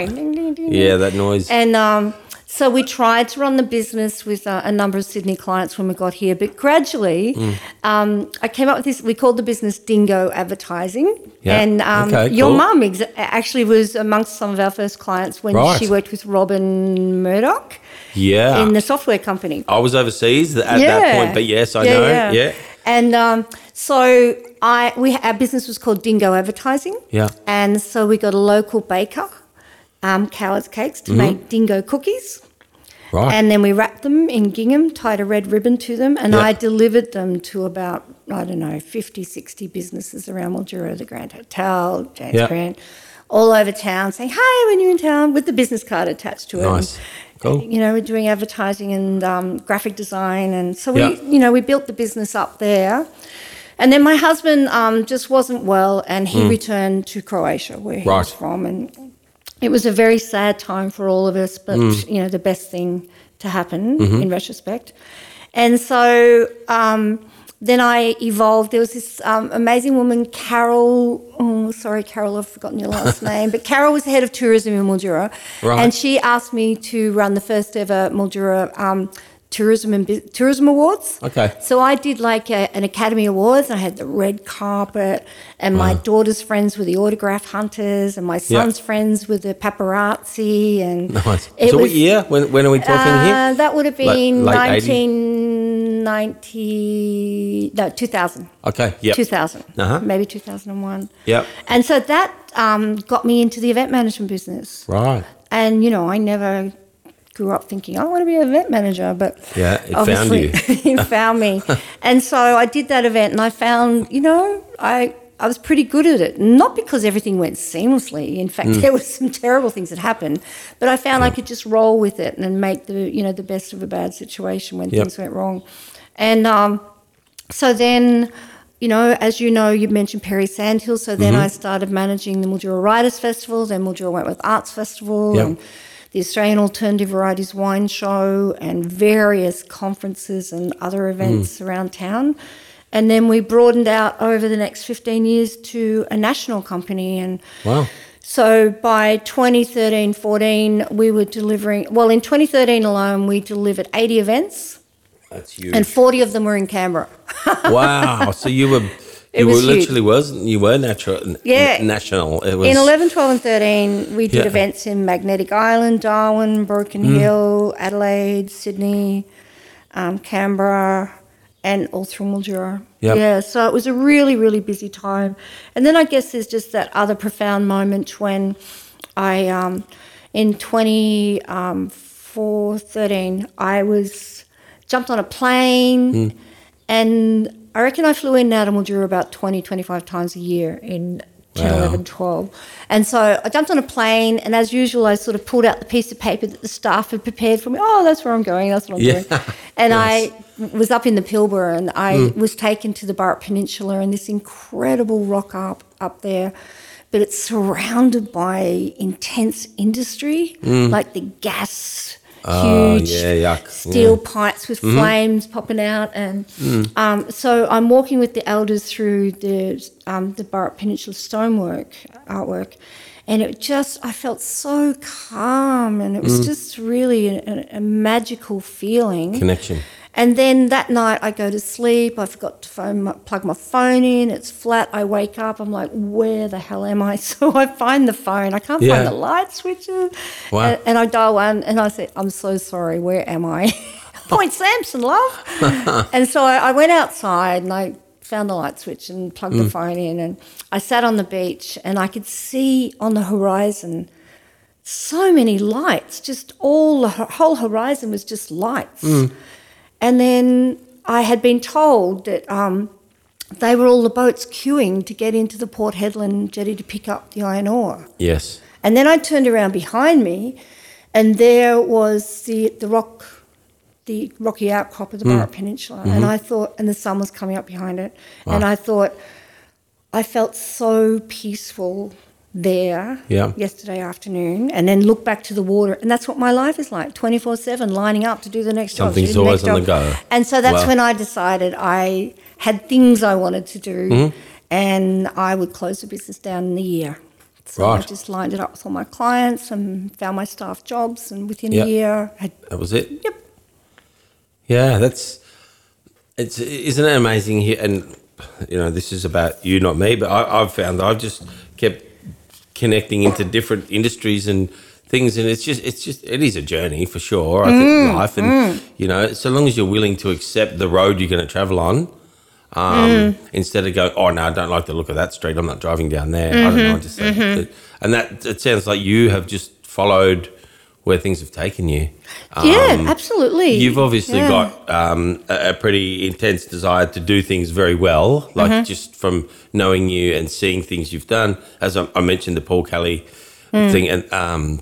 Yeah, that noise. and um, so we tried to run the business with uh, a number of Sydney clients when we got here, but gradually Mm. um, I came up with this. We called the business Dingo Advertising. Yeah. And um, Okay, your cool. mum ex- actually was amongst some of our first clients when Right. she worked with Robin Murdoch yeah. in the software company. I was overseas at that point, but yes, I know. Yeah. And um, so I we our business was called Dingo Advertising. Yeah. And so we got a local baker, um, Coward's Cakes, to make dingo cookies. Right. And then we wrapped them in gingham, tied a red ribbon to them, and Yeah. I delivered them to about, I don't know, 50, 60 businesses around Mildura, the Grand Hotel, James Yeah. Grant, all over town, saying, hi, when you're in town, with the business card attached to it. Nice. Cool. You know, we're doing advertising and um, graphic design. And so we, Yeah. you know, we built the business up there. And then my husband um, just wasn't well, and he returned to Croatia, where he. Right. was from. And it was a very sad time for all of us, but Mm. you know, the best thing to happen Mm-hmm. in retrospect. And so um, then I evolved. There was this um, amazing woman, Carol. Oh, sorry, Carol, I've forgotten your last name. But Carol was the head of tourism in Mildura, Right. and she asked me to run the first ever Mildura. Um, Tourism and Bu- tourism awards. Okay. So I did like a, an Academy Awards. I had the red carpet, and my daughter's friends were the autograph hunters, and my son's friends were the paparazzi. And Nice. it so what year? When, when are we talking uh, here? That would have Like been late 80s? 1990, no, 2000. Okay. Yeah. 2000, Uh-huh. maybe 2001. Yeah. And so that um, got me into the event management business. Right. And, you know, I never grew up thinking, I want to be an event manager, but Yeah, it found you. it found me. And so I did that event and I found, you know, I, I was pretty good at it. Not because everything went seamlessly. In Mm. fact, there were some terrible things that happened, but I found I could just roll with it and make the, you know, the best of a bad situation when Yep. things went wrong. And um, so then, you know, as you know, you mentioned Perry Sandhill. So then Mm-hmm. I started managing the Mildura Writers Festival, then Mildura Wentworth Arts Festival, Yep. and the Australian Alternative Varieties Wine Show, and various conferences and other events Mm. around town. And then we broadened out over the next 15 years to a national company. And Wow. so by 2013 14, we were delivering, well, in 2013 alone, we delivered 80 events, That's huge. and 40 of them were in Canberra. wow. So you were, It you was literally was you were natural. Yeah. National. It was. In 11, 12, and 13, we did Yeah. Mm. events in Magnetic Island, Darwin, Broken Hill, Adelaide, Sydney, um, Canberra, and all through Mildura. Yep. Yeah, so it was a really, really busy time. And then I guess there's just that other profound moment when I, um, in 24, 13, I was jumped on a plane Mm. and I reckon I flew in and out of Mildura about 20, 25 times a year in 10, Wow. 11, 12. And so I jumped on a plane, and as usual, I sort of pulled out the piece of paper that the staff had prepared for me. Oh, that's where I'm going. That's what I'm Yeah. doing. And Nice. I was up in the Pilbara, and I hmm. was taken to the Burrup Peninsula and this incredible rock up up there. But it's surrounded by intense industry, hmm. like the gas, Oh, huge yeah, yuck. steel Yeah. pipes with flames popping out, and um, so I'm walking with the elders through the um, the Burrup Peninsula stonework artwork, and it just I felt so calm, and it was just really a, a magical feeling. Connection. And then that night I go to sleep. I forgot to phone my, plug my phone in. It's flat. I wake up. I'm like, where the hell am I? So I find the phone. I can't Yeah. find the light switches. Wow. And, and I dial one and I say, I'm so sorry. Where am I? Point Samson, love. and so I, I went outside and I found the light switch and plugged Mm. the phone in. And I sat on the beach and I could see on the horizon so many lights. Just all the whole horizon was just lights. Mm. And then I had been told that um, they were all the boats queuing to get into the Port Hedland jetty to pick up the iron ore. Yes. And then I turned around behind me, and there was the the rock, the rocky outcrop of the Burrup Peninsula. And I thought, and the sun was coming up behind it, and I thought, I felt so peaceful there Yeah. yesterday afternoon, and then look back to the water, and that's what my life is like, twenty four seven, lining up to do the next job. Something's the next always on the go. And so that's Wow. when I decided I had things I wanted to do, Mm-hmm. and I would close the business down in a year. So I just lined it up with all my clients and found my staff jobs, and within Yeah. a year, had That was it. Yep. Yeah, that's it's isn't it amazing here? And you know, this is about you, not me. But I, I've found that I've just kept connecting into different industries and things, and it's just it's just it is a journey for sure. I think mm, life, and mm. you know, so long as you're willing to accept the road you're going to travel on. Um, mm. Instead of going, oh no, I don't like the look of that street. I'm not driving down there. I don't know. I mm-hmm, just mm-hmm. and that it sounds like you have just followed where things have taken you. yeah, Um, absolutely. You've obviously Yeah. got um, a, a pretty intense desire to do things very well, like Mm-hmm. just from knowing you and seeing things you've done. As I, I mentioned, the Paul Kelly Mm. thing, and um,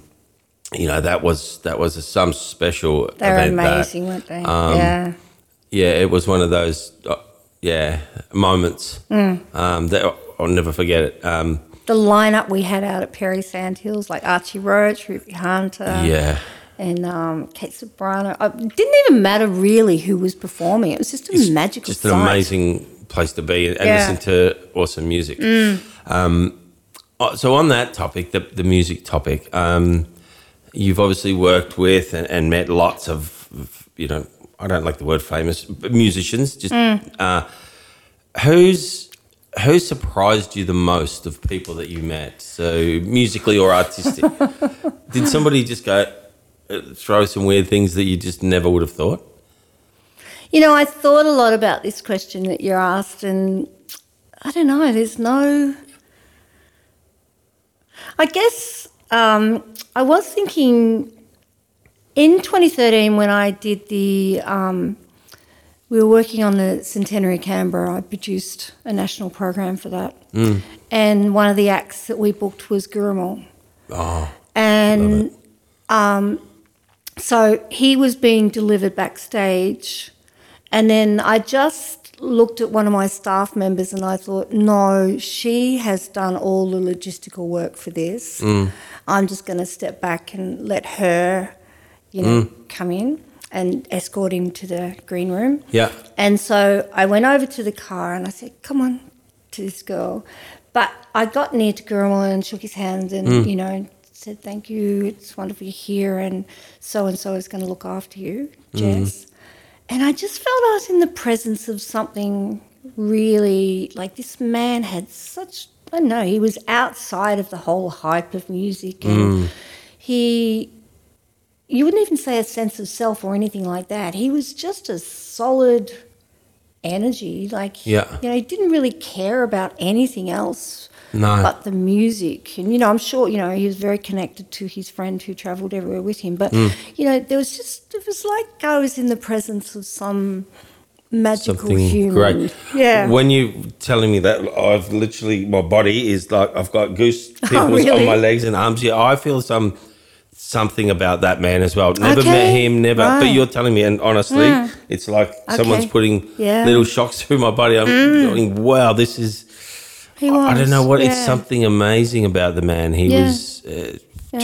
you know that was that was a, some special They're event. that- amazing, weren't they? um, yeah. yeah, it was one of those, uh, yeah, moments Mm. um, that I'll never forget it. The lineup we had out at Perry Sandhills, like Archie Roach, Ruby Hunter, yeah, and um, Kate Ceberano. It didn't even matter really who was performing. It was just a magical just an amazing place to be and, Yeah. listen to awesome music. Um, uh, so on that topic, the, the music topic, um, you've obviously worked with and, and met lots of, you know, I don't like the word famous, but musicians. Just uh, who's who surprised you the most of people that you met? So musically or artistic, did somebody just go uh, throw some weird things that you just never would have thought? You know, I thought a lot about this question that you're asked, and I don't know, there's no. I guess um, I was thinking in 2013 when I did the. Um, we were working on the centenary Canberra. I produced a national program for that, mm. and one of the acts that we booked was Gurrumul. Oh, And um, so he was being delivered backstage. And then I just looked at one of my staff members and I thought, no, she has done all the logistical work for this. Mm. I'm just going to step back and let her, you know, mm. come in and escort him to the green room. yeah. And so I went over to the car and I said, "Come on," to this girl. But I got near to Gurrumul and shook his hand and mm. you know said, "Thank you. It's wonderful you're here, and so and so is going to look after you, mm. Jess." And I just felt I was in the presence of something really like this man had such. I don't know. He was outside of the whole hype of music, and mm. he you wouldn't even say a sense of self or anything like that. He was just a solid energy. Like, Yeah. you know, he didn't really care about anything else No. but the music. And, you know, I'm sure, you know, he was very connected to his friend who traveled everywhere with him. But, Mm. you know, there was just, it was like I was in the presence of some magical something human. great. Yeah. When you're telling me that, I've literally my body is like I've got goose pimples on Oh, really? my legs and arms. Yeah, I feel some something about that man as well. Never met him, never. But you're telling me, and honestly, it's like someone's putting Yeah. little shocks through my body. I'm going, wow, this is. he I don't know what. It's something amazing about the man. He Yeah. was uh,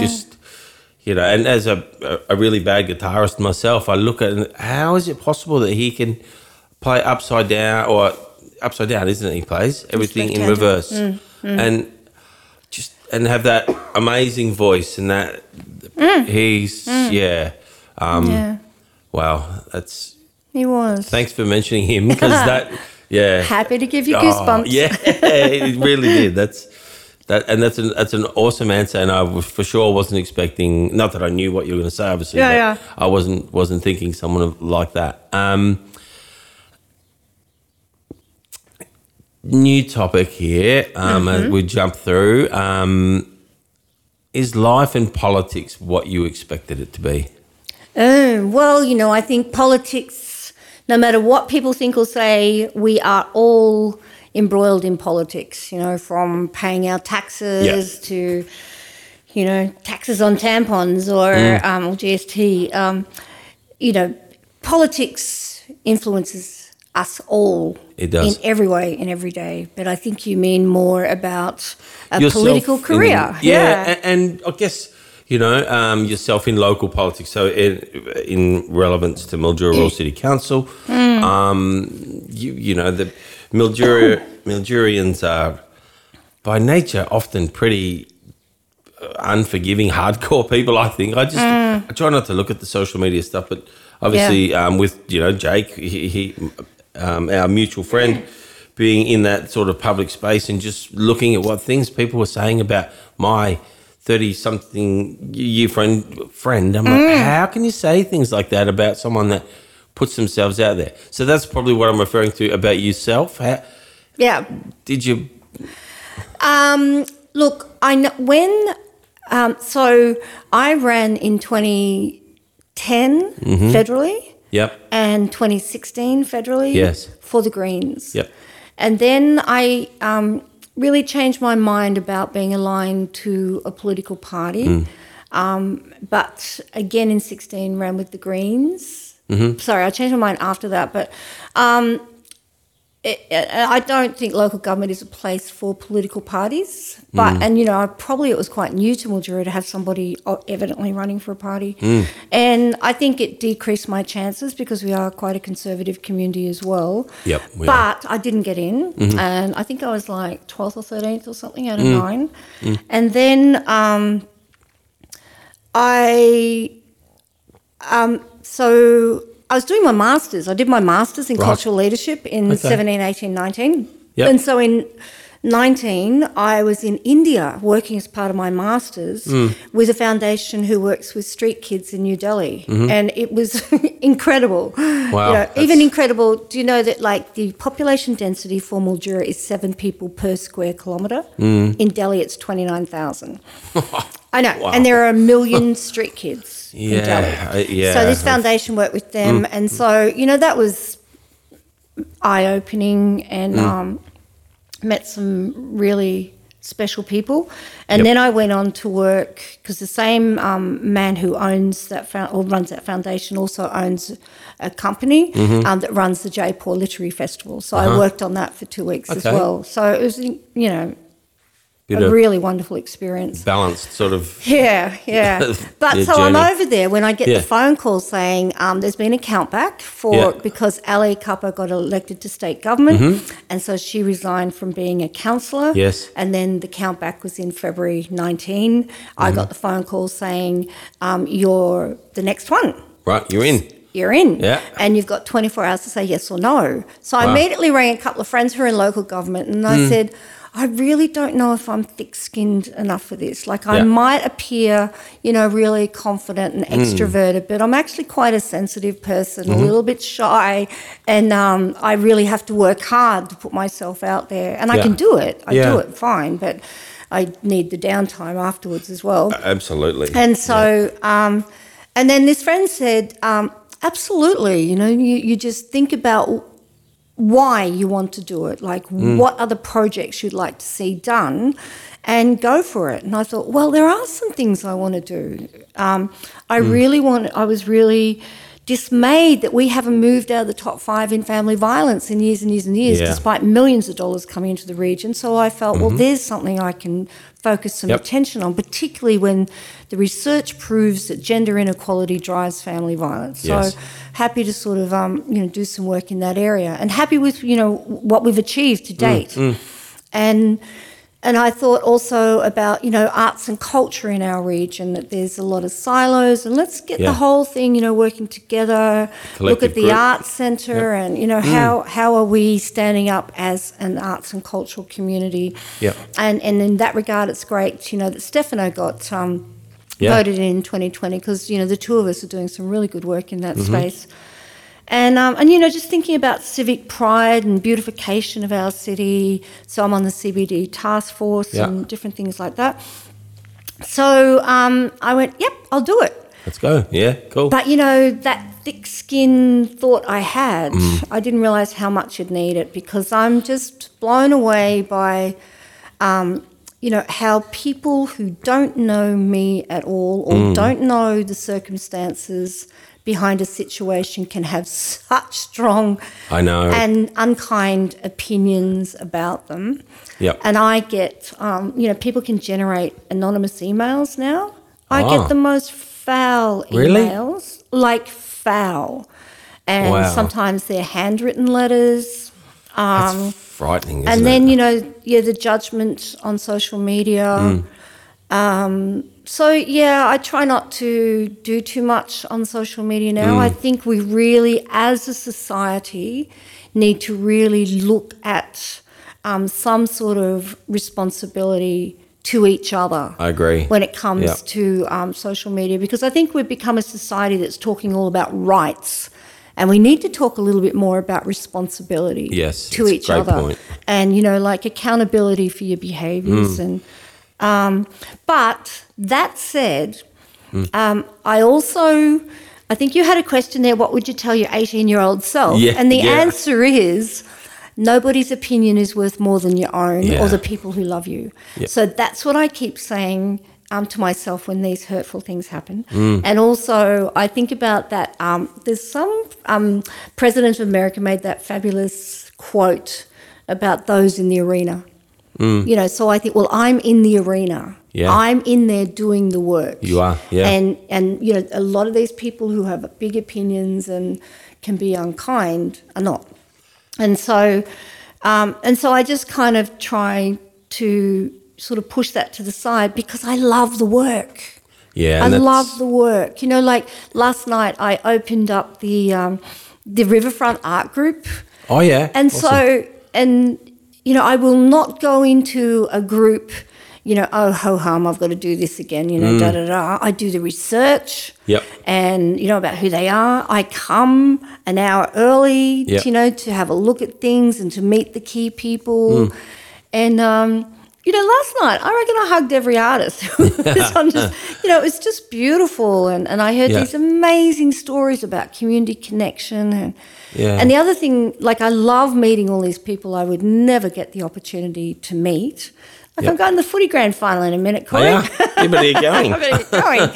just. You know, and as a, a really bad guitarist myself, I look at how is it possible that he can play upside down or upside down, isn't it? He plays everything in reverse, Mm, and just and have that amazing voice and that he's yeah, um, Mm. yeah, wow, that's he was. thanks for mentioning him because that yeah Happy to give you Oh, goosebumps. yeah, it really did. That's that, and that's an that's an awesome answer. And I was, for sure wasn't expecting. Not that I knew what you were going to say, obviously. Yeah, but yeah. I wasn't wasn't thinking someone like that. Um, new topic here. Um, As we jump through, um, is life in politics what you expected it to be? Oh, well, you know, I think politics no matter what people think or say, we are all embroiled in politics, you know, from paying our taxes Yeah. to, you know, taxes on tampons or, Mm. um, or GST. Um, you know, politics influences us all It does. in every way, in every day. But I think you mean more about a Yourself political in- career. yeah, And, and I guess you know um, yourself in local politics. So in, in relevance to Mildura Rural City Council, Hmm. um, you you know the Mildura Mildurians are by nature often pretty uh, unforgiving, hardcore people. I think I just I try not to look at the social media stuff, but obviously um, with you know Jake, he, he um, our mutual friend, being in that sort of public space and just looking at what things people were saying about my. 30 something year friend friend I'm like how can you say things like that about someone that puts themselves out there so that's probably what I'm referring to about yourself how, Yeah. did you Um, look, I know when. Um, so I ran in 2010 Mm-hmm. federally yep and 2016 federally. Yes. For the Greens. Yep. And then I um, really changed my mind about being aligned to a political party. Mm. Um, but again, in 16, ran with the Greens. Mm-hmm. Sorry, I changed my mind after that. But um, it, I don't think local government is a place for political parties. But Mm. and you know, probably it was quite new to Mildura to have somebody uh, evidently running for a party, Mm. and I think it decreased my chances because we are quite a conservative community as well. Yep, we are. but I didn't get in, and I think I was like twelfth or thirteenth or something out of Mm. nine, and then um, I um, so I was doing my masters. I did my masters in Right. cultural leadership in Okay. 17, 18, 19. Yep. And so in 19, I was in India working as part of my masters Hmm. with a foundation who works with street kids in New Delhi. Mm-hmm. And it was incredible. Wow, You know, even incredible. Do you know that like the population density for Mildura is seven people per square kilometre? Hmm. In Delhi, it's 29,000. I know. Wow. And there are a million street kids Yeah, Delhi. Yeah, So this foundation worked with them, Mm. and so you know that was eye opening, and Mm. um, met some really special people. And Yep. then I went on to work because the same um, man who owns that fo- or runs that foundation also owns a company Mm-hmm. um, that runs the Jaipur Literary Festival. So I Uh-huh. worked on that for two weeks as well. So it was you know Bit a really wonderful experience. balanced sort of Yeah, yeah. But so I'm over there when I get Yeah. the phone call saying um, there's been a countback for Yeah. because Ali Cupper got elected to state government, and so she resigned from being a councillor. Mm-hmm. Yes. And then the countback was in February 19. Mm-hmm. I got the phone call saying um, you're the next one right. You're in. you're in. Yeah. And you've got 24 hours to say yes or no. So I immediately rang a couple of friends who are in local government and I Hmm. said, I really don't know if I'm thick skinned enough for this. Like, I Yeah. might appear, you know, really confident and Hmm. extroverted, but I'm actually quite a sensitive person, Mm-hmm. a little bit shy, and um, I really have to work hard to put myself out there. And I can do it, I Yeah. do it fine, but I need the downtime afterwards as well. Absolutely. And so, um, and then this friend said, um, absolutely, you know, you, you just think about why you want to do it, like what other projects you'd like to see done, and go for it. And I thought, well, there are some things I want to do. Um, I really want, I was really dismayed that we haven't moved out of the top five in family violence in years and years and years, Yeah. despite millions of dollars coming into the region. So I felt, well, mm-hmm. there's something I can focus some Yep. attention on, particularly when the research proves that gender inequality drives family violence. Yes. So happy to sort of um, you know do some work in that area, and happy with you know what we've achieved to mm. date, mm. and. And I thought also about, you know, arts and culture in our region, that there's a lot of silos, and let's get Yeah. the whole thing, you know, working together. look at the group. arts centre, and you know, how how are we standing up as an arts and cultural community? Yep. And and in that regard, it's great, you know, that Stefano got um, Yeah. voted in 2020 because you know the two of us are doing some really good work in that Mm-hmm. space. And, um, and you know, just thinking about civic pride and beautification of our city. So I'm on the CBD task force Yeah. and different things like that. So um, I went, yep, I'll do it. Let's go. Yeah. Cool. But you know that thick skin thought I had. Mm. I didn't realize how much you'd need it because I'm just blown away by, um, you know, how people who don't know me at all or Mm. don't know the circumstances behind a situation can have such strong I know. and unkind opinions about them. Yep. And I get, um, you know, people can generate anonymous emails now. I Ah. get the most foul Really? emails, like foul. And Wow. sometimes they're handwritten letters. That's frightening, isn't And it? then, you know, yeah, the judgment on social media. Um, so, yeah, I try not to do too much on social media now. I think we really, as a society, need to really look at um, some sort of responsibility to each other I agree. when it comes Yeah. to um, social media because I think we've become a society that's talking all about rights. And we need to talk a little bit more about responsibility Yes, to each great other. point. And, you know, like accountability for your Mm. behaviors. And, um, but that said, Mm. um, I also, I think you had a question there what would you tell your 18 year old self? Yeah, and the yeah. answer is nobody's opinion is worth more than your own Yeah. or the people who love you. So that's what I keep saying um, to myself when these hurtful things happen. Mm. And also, I think about that. Um, there's some um, president of America made that fabulous quote about those in the arena. You know, so I think, well, I'm in the arena. Yeah. I'm in there doing the work. You are, yeah. And and you know, a lot of these people who have big opinions and can be unkind are not. And so, um, and so I just kind of try to sort of push that to the side because I love the work. yeah, I love the work. You know, like last night I opened up the um, the Riverfront Art Group, Oh yeah. and Awesome. so and you know I will not go into a group. You know, oh ho hum, I've got to do this again. You know, da da da. I do the research. Mm. Yep. And you know about who they are. I come an hour early. Yep. You know, to have a look at things and to meet the key people. Mm. And um, you know, last night I reckon I hugged every artist. Just, you know, it was just beautiful, and, and I heard Yeah. these amazing stories about community connection and Yeah. and the other thing, like I love meeting all these people I would never get the opportunity to meet. Yep. I'm going to the footy grand final in a minute, Oh, Corey. yeah. yeah, you going? I better get going.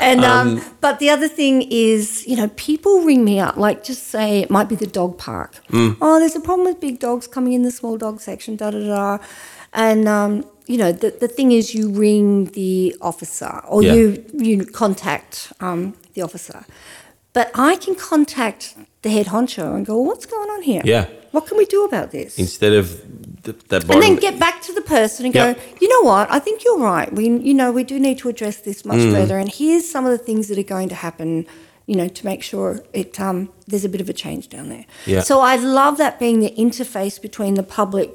And um, but the other thing is, you know, people ring me up, like just say it might be the dog park. Mm. Oh, there's a problem with big dogs coming in the small dog section, da da da. And um, you know, the the thing is, you ring the officer or Yeah. you you contact um, the officer. But I can contact the head honcho and go, well, what's going on here? Yeah. What can we do about this? Instead of th- that and then get back to the person and Yep. go, you know what? I think you're right. We, you know, we do need to address this much Mm. further. And here's some of the things that are going to happen. You know, to make sure it um, there's a bit of a change down there. Yeah. So I love that being the interface between the public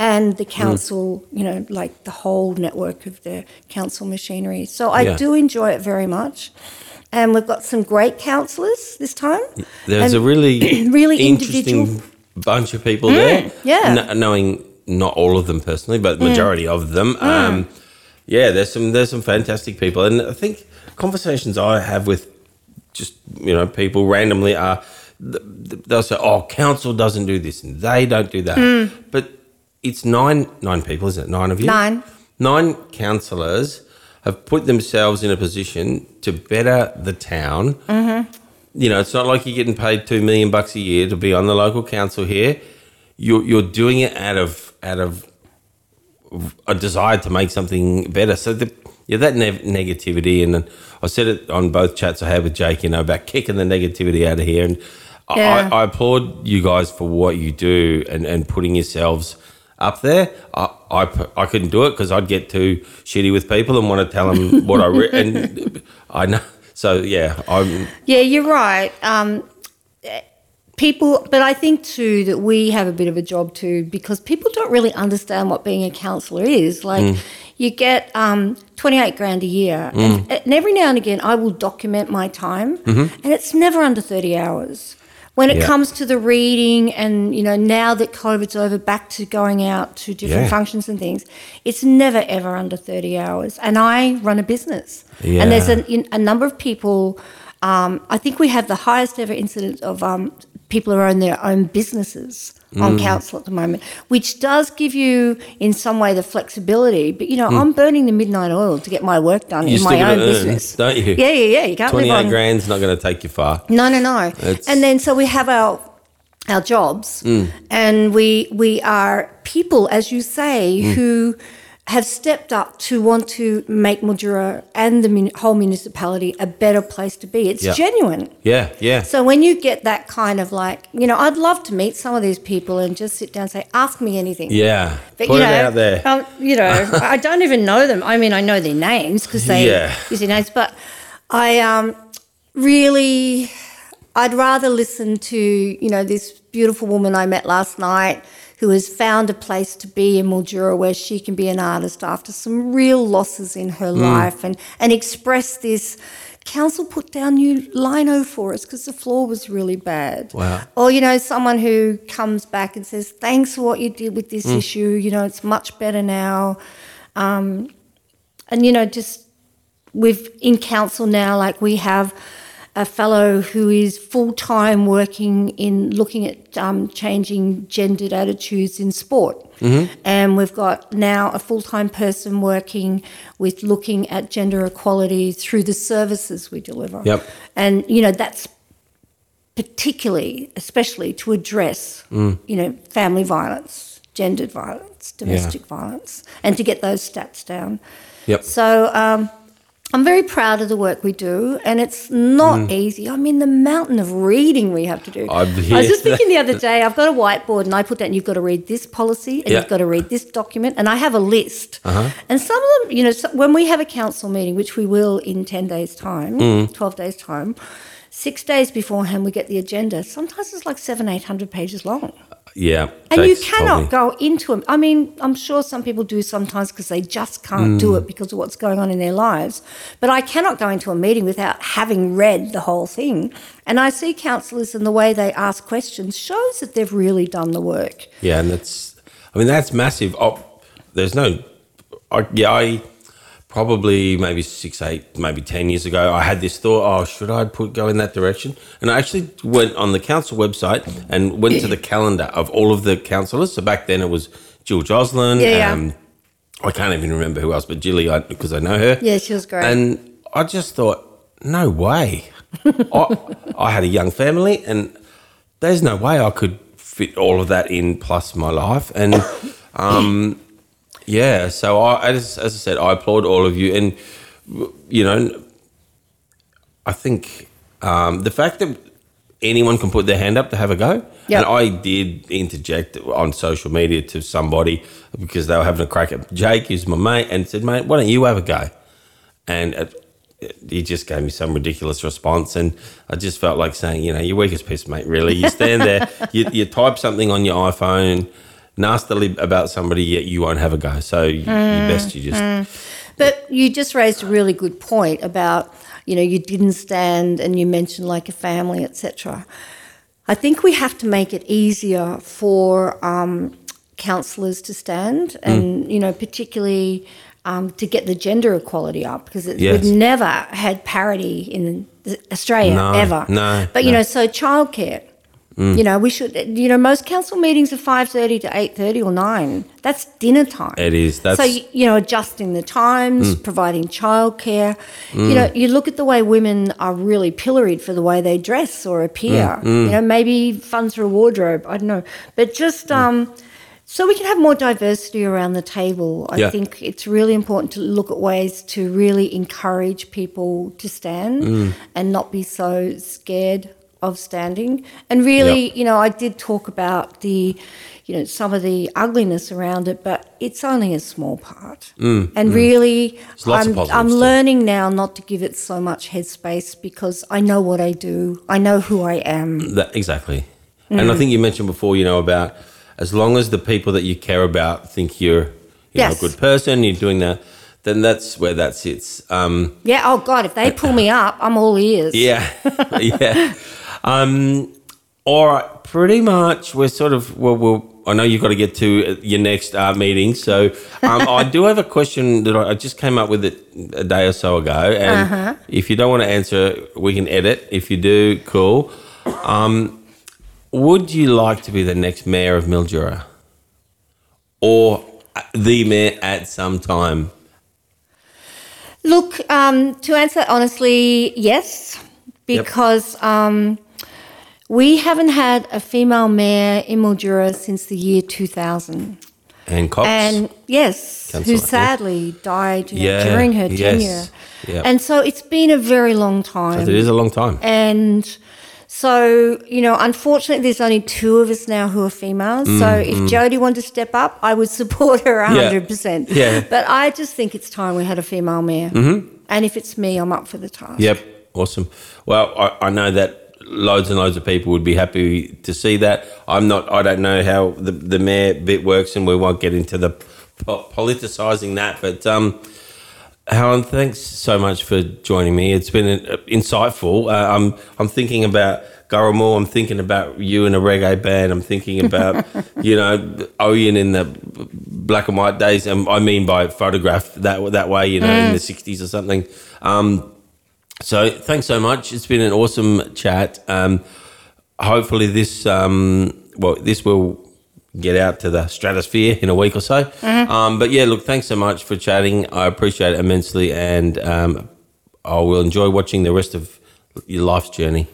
and the council. You know, like the whole network of the council machinery. So I Yeah. do enjoy it very much. And we've got some great councillors this time. There's a really, really interesting individual- bunch of people there. Mm, yeah. Kn- knowing not all of them personally, but the majority of them. Mm. Um, yeah, there's some there's some fantastic people, and I think conversations I have with just you know people randomly are th- th- they'll say, "Oh, council doesn't do this, and they don't do that," but it's nine nine people, isn't it? Nine of you. Nine. Nine councillors have put themselves in a position to better the town mm-hmm. You know, it's not like you're getting paid two million bucks a year to be on the local council here. You're you're doing it out of out of a desire to make something better. So the yeah, that ne- negativity, and I said it on both chats I had with Jake, you know, about kicking the negativity out of here. And I- Yeah. I, I applaud you guys for what you do and, and putting yourselves up there. I I couldn't do it because I'd get too shitty with people and want to tell them what I re- and I know. So yeah, I'm Yeah, you're right. Um, people, but I think too that we have a bit of a job too because people don't really understand what being a counsellor is. Like, you get um, 28 grand a year, and, and every now and again I will document my time, and it's never under 30 hours. When it Yeah. comes to the reading, and you know, now that COVID's over, back to going out to different Yeah. functions and things, it's never ever under 30 hours. And I run a business, and there's a, a number of people Um, I think we have the highest ever incidence of um, people who own their own businesses on council at the moment, which does give you, in some way, the flexibility. But you know, I'm burning the midnight oil to get my work done You in my own earn, business, don't you? Yeah, yeah, yeah. You can't live 28 on grand's not going to take you far. no, no, no. It's- and then so we have our our jobs, Mm. and we we are people, as you say, Mm. who have stepped up to want to make Mildura and the mun- whole municipality a better place to be. It's Yeah. genuine. Yeah, yeah. So when you get that kind of like, you know, I'd love to meet some of these people and just sit down and say, ask me anything. yeah. But Put you it out there. Um, you know, I don't even know them. I mean, I know their names because they Yeah. use their names, but I um, really, I'd rather listen to you know this beautiful woman I met last night who has found a place to be in Mildura where she can be an artist after some real losses in her Mm. life and and express this. Council put down new lino for us because the floor was really bad. Wow. Or, you know, someone who comes back and says, thanks for what you did with Mm. this issue. You know, it's much better now. Um, and, you know, just we've in council now, like we have a fellow who is full time working in looking at um, changing gendered attitudes in sport. And we've got now a full time person working with looking at gender equality through the services we deliver. Yep. And, you know, that's particularly, especially to address, Mm. you know, family violence, gendered violence, domestic violence, and to get those stats down. Yep. So um, I'm very proud of the work we do, and it's not easy. I mean, the mountain of reading we have to do. Mm. I was just thinking the other day, I've got a whiteboard, and I put down, you've got to read this policy, and Yeah. you've got to read this document, and I have a list. Uh-huh. And some of them, you know, when we have a council meeting, which we will in 10 days' time, Mm. 12 days' time, six days beforehand, we get the agenda. Sometimes it's like seven, 800 pages long. Yeah. And you cannot probably- go into them. I mean, I'm sure some people do sometimes because they just can't Mm. do it because of what's going on in their lives. But I cannot go into a meeting without having read the whole thing. And I see councillors and the way they ask questions shows that they've really done the work. Yeah, and that's, I mean, that's massive. Oh, there's no, I, yeah, I probably maybe six, eight, maybe 10 years ago, I had this thought, oh, should I put go in that direction? And I actually went on the council website and went to the calendar of all of the councillors. So back then it was Jill Joslin. Yeah, yeah. Um, I can't even remember who else, but Jilly, I, because I know her. Yeah, she was great. And I just thought, no way. I, I had a young family, and there's no way I could fit all of that in plus my life. And um, yeah, so I, as, as I said, I applaud all of you. And, you know, I think um, the fact that anyone can put their hand up to have a go. Yep. And I did interject on social media to somebody because they were having a crack at Jake, who's my mate, and said, mate, why don't you have a go? And it, he just gave me some ridiculous response. And I just felt like saying, you know, your weakest piece, mate, really. You stand there, you, you type something on your iPhone nastily about somebody, yet you won't have a go. So you, you best you just. But you just raised a really good point about, you know, you didn't stand and you mentioned like a family, etc. I think we have to make it easier for um, councillors to stand Mm. and, you know, particularly um, to get the gender equality up because it, Yes. we've never had parity in Australia, No, ever. no, But, you no. Mm. know, so childcare. Mm. You know, we should. You know, most council meetings are five thirty to eight thirty or nine. That's dinner time. It is. That's So you know, adjusting the times, mm. providing childcare. Mm. You know, you look at the way women are really pilloried for the way they dress or appear. You know, maybe funds for a wardrobe. I don't know, but just um, so we can have more diversity around the table. I Yeah. think it's really important to look at ways to really encourage people to stand and not be so scared of standing. And really, Yep. you know, I did talk about the, you know, some of the ugliness around it, but it's only a small part. Mm, and mm. really, There's lots of I'm, I'm learning now not to give it so much headspace because I know what I do. I know who I am. That, exactly. Mm. And I think you mentioned before, you know, about as long as the people that you care about think you're you know, Yes. a good person, you're doing that, then that's where that sits. Um, Yeah. Oh God, if they pull me up, I'm all ears. yeah, yeah. Um, all right, pretty much. We're sort of well, we're I know you've got to get to your next uh, meeting, so um, I do have a question that I, I just came up with it a day or so ago, and Uh-huh. if you don't want to answer, we can edit. If you do, cool. Um, would you like to be the next mayor of Mildura, or the mayor at some time? Look, um, to answer honestly, yes, because um, we haven't had a female mayor in Mildura since the year 2000. And Cox, And yes, who yeah. sadly died you know, Yeah, during her yes, tenure. yeah. And so it's been a very long time. it is a long time. And so, you know, unfortunately, there's only two of us now who are females. so if Jodie wanted to step up, I would support her 100%. Mm, Yeah. But I just think it's time we had a female mayor. Mm-hmm. And if it's me, I'm up for the task. Yep, awesome. Well, I, I know that loads and loads of people would be happy to see that. I'm not. I don't know how the the mayor bit works, and we won't get into the politicizing that. But um, Helen, thanks so much for joining me. It's been uh, insightful. Uh, I'm I'm thinking about. Gurrumul, I'm thinking about you in a reggae band. I'm thinking about, you know, Oyen in the black and white days. And I mean by photograph that that way, you know, in the 60s or something. Um, so thanks so much. It's been an awesome chat. Um, hopefully this um, well this will get out to the stratosphere in a week or so. Um, but yeah, look, thanks so much for chatting. I appreciate it immensely, and um, I will enjoy watching the rest of your life's journey.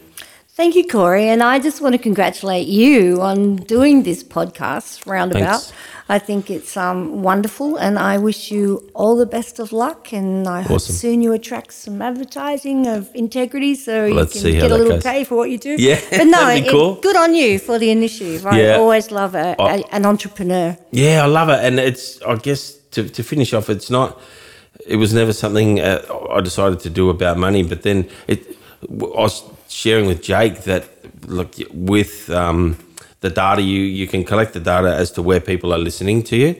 Thank you, Corey. And I just want to congratulate you on doing this podcast roundabout. Thanks. I think it's um, wonderful, and I wish you all the best of luck. And I hope soon you attract some advertising of integrity, so Let's you can get a little goes. pay for what you do. Yeah, but no, that'd be it- cool. good on you for the initiative. I Yeah. always love a, an entrepreneur. Yeah, I love it, and it's. I guess to to finish off, it's not. It was never something uh, I decided to do about money, but then it. I was sharing with Jake that look with um, the data you you can collect the data as to where people are listening to you.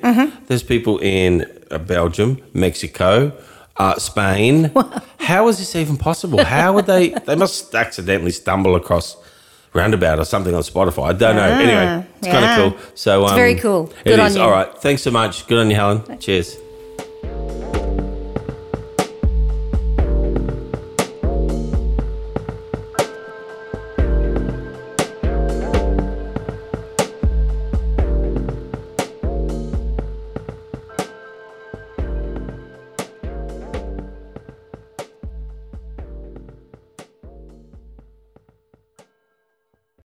There's people in uh, Belgium, Mexico. Uh, Spain. How is this even possible? How would they? They must accidentally stumble across Roundabout or something on Spotify. I don't know. Anyway, it's kind of cool. So It's um, very cool. it Good on is. you. All right. Thanks so much. Good on you, Helen. Cheers.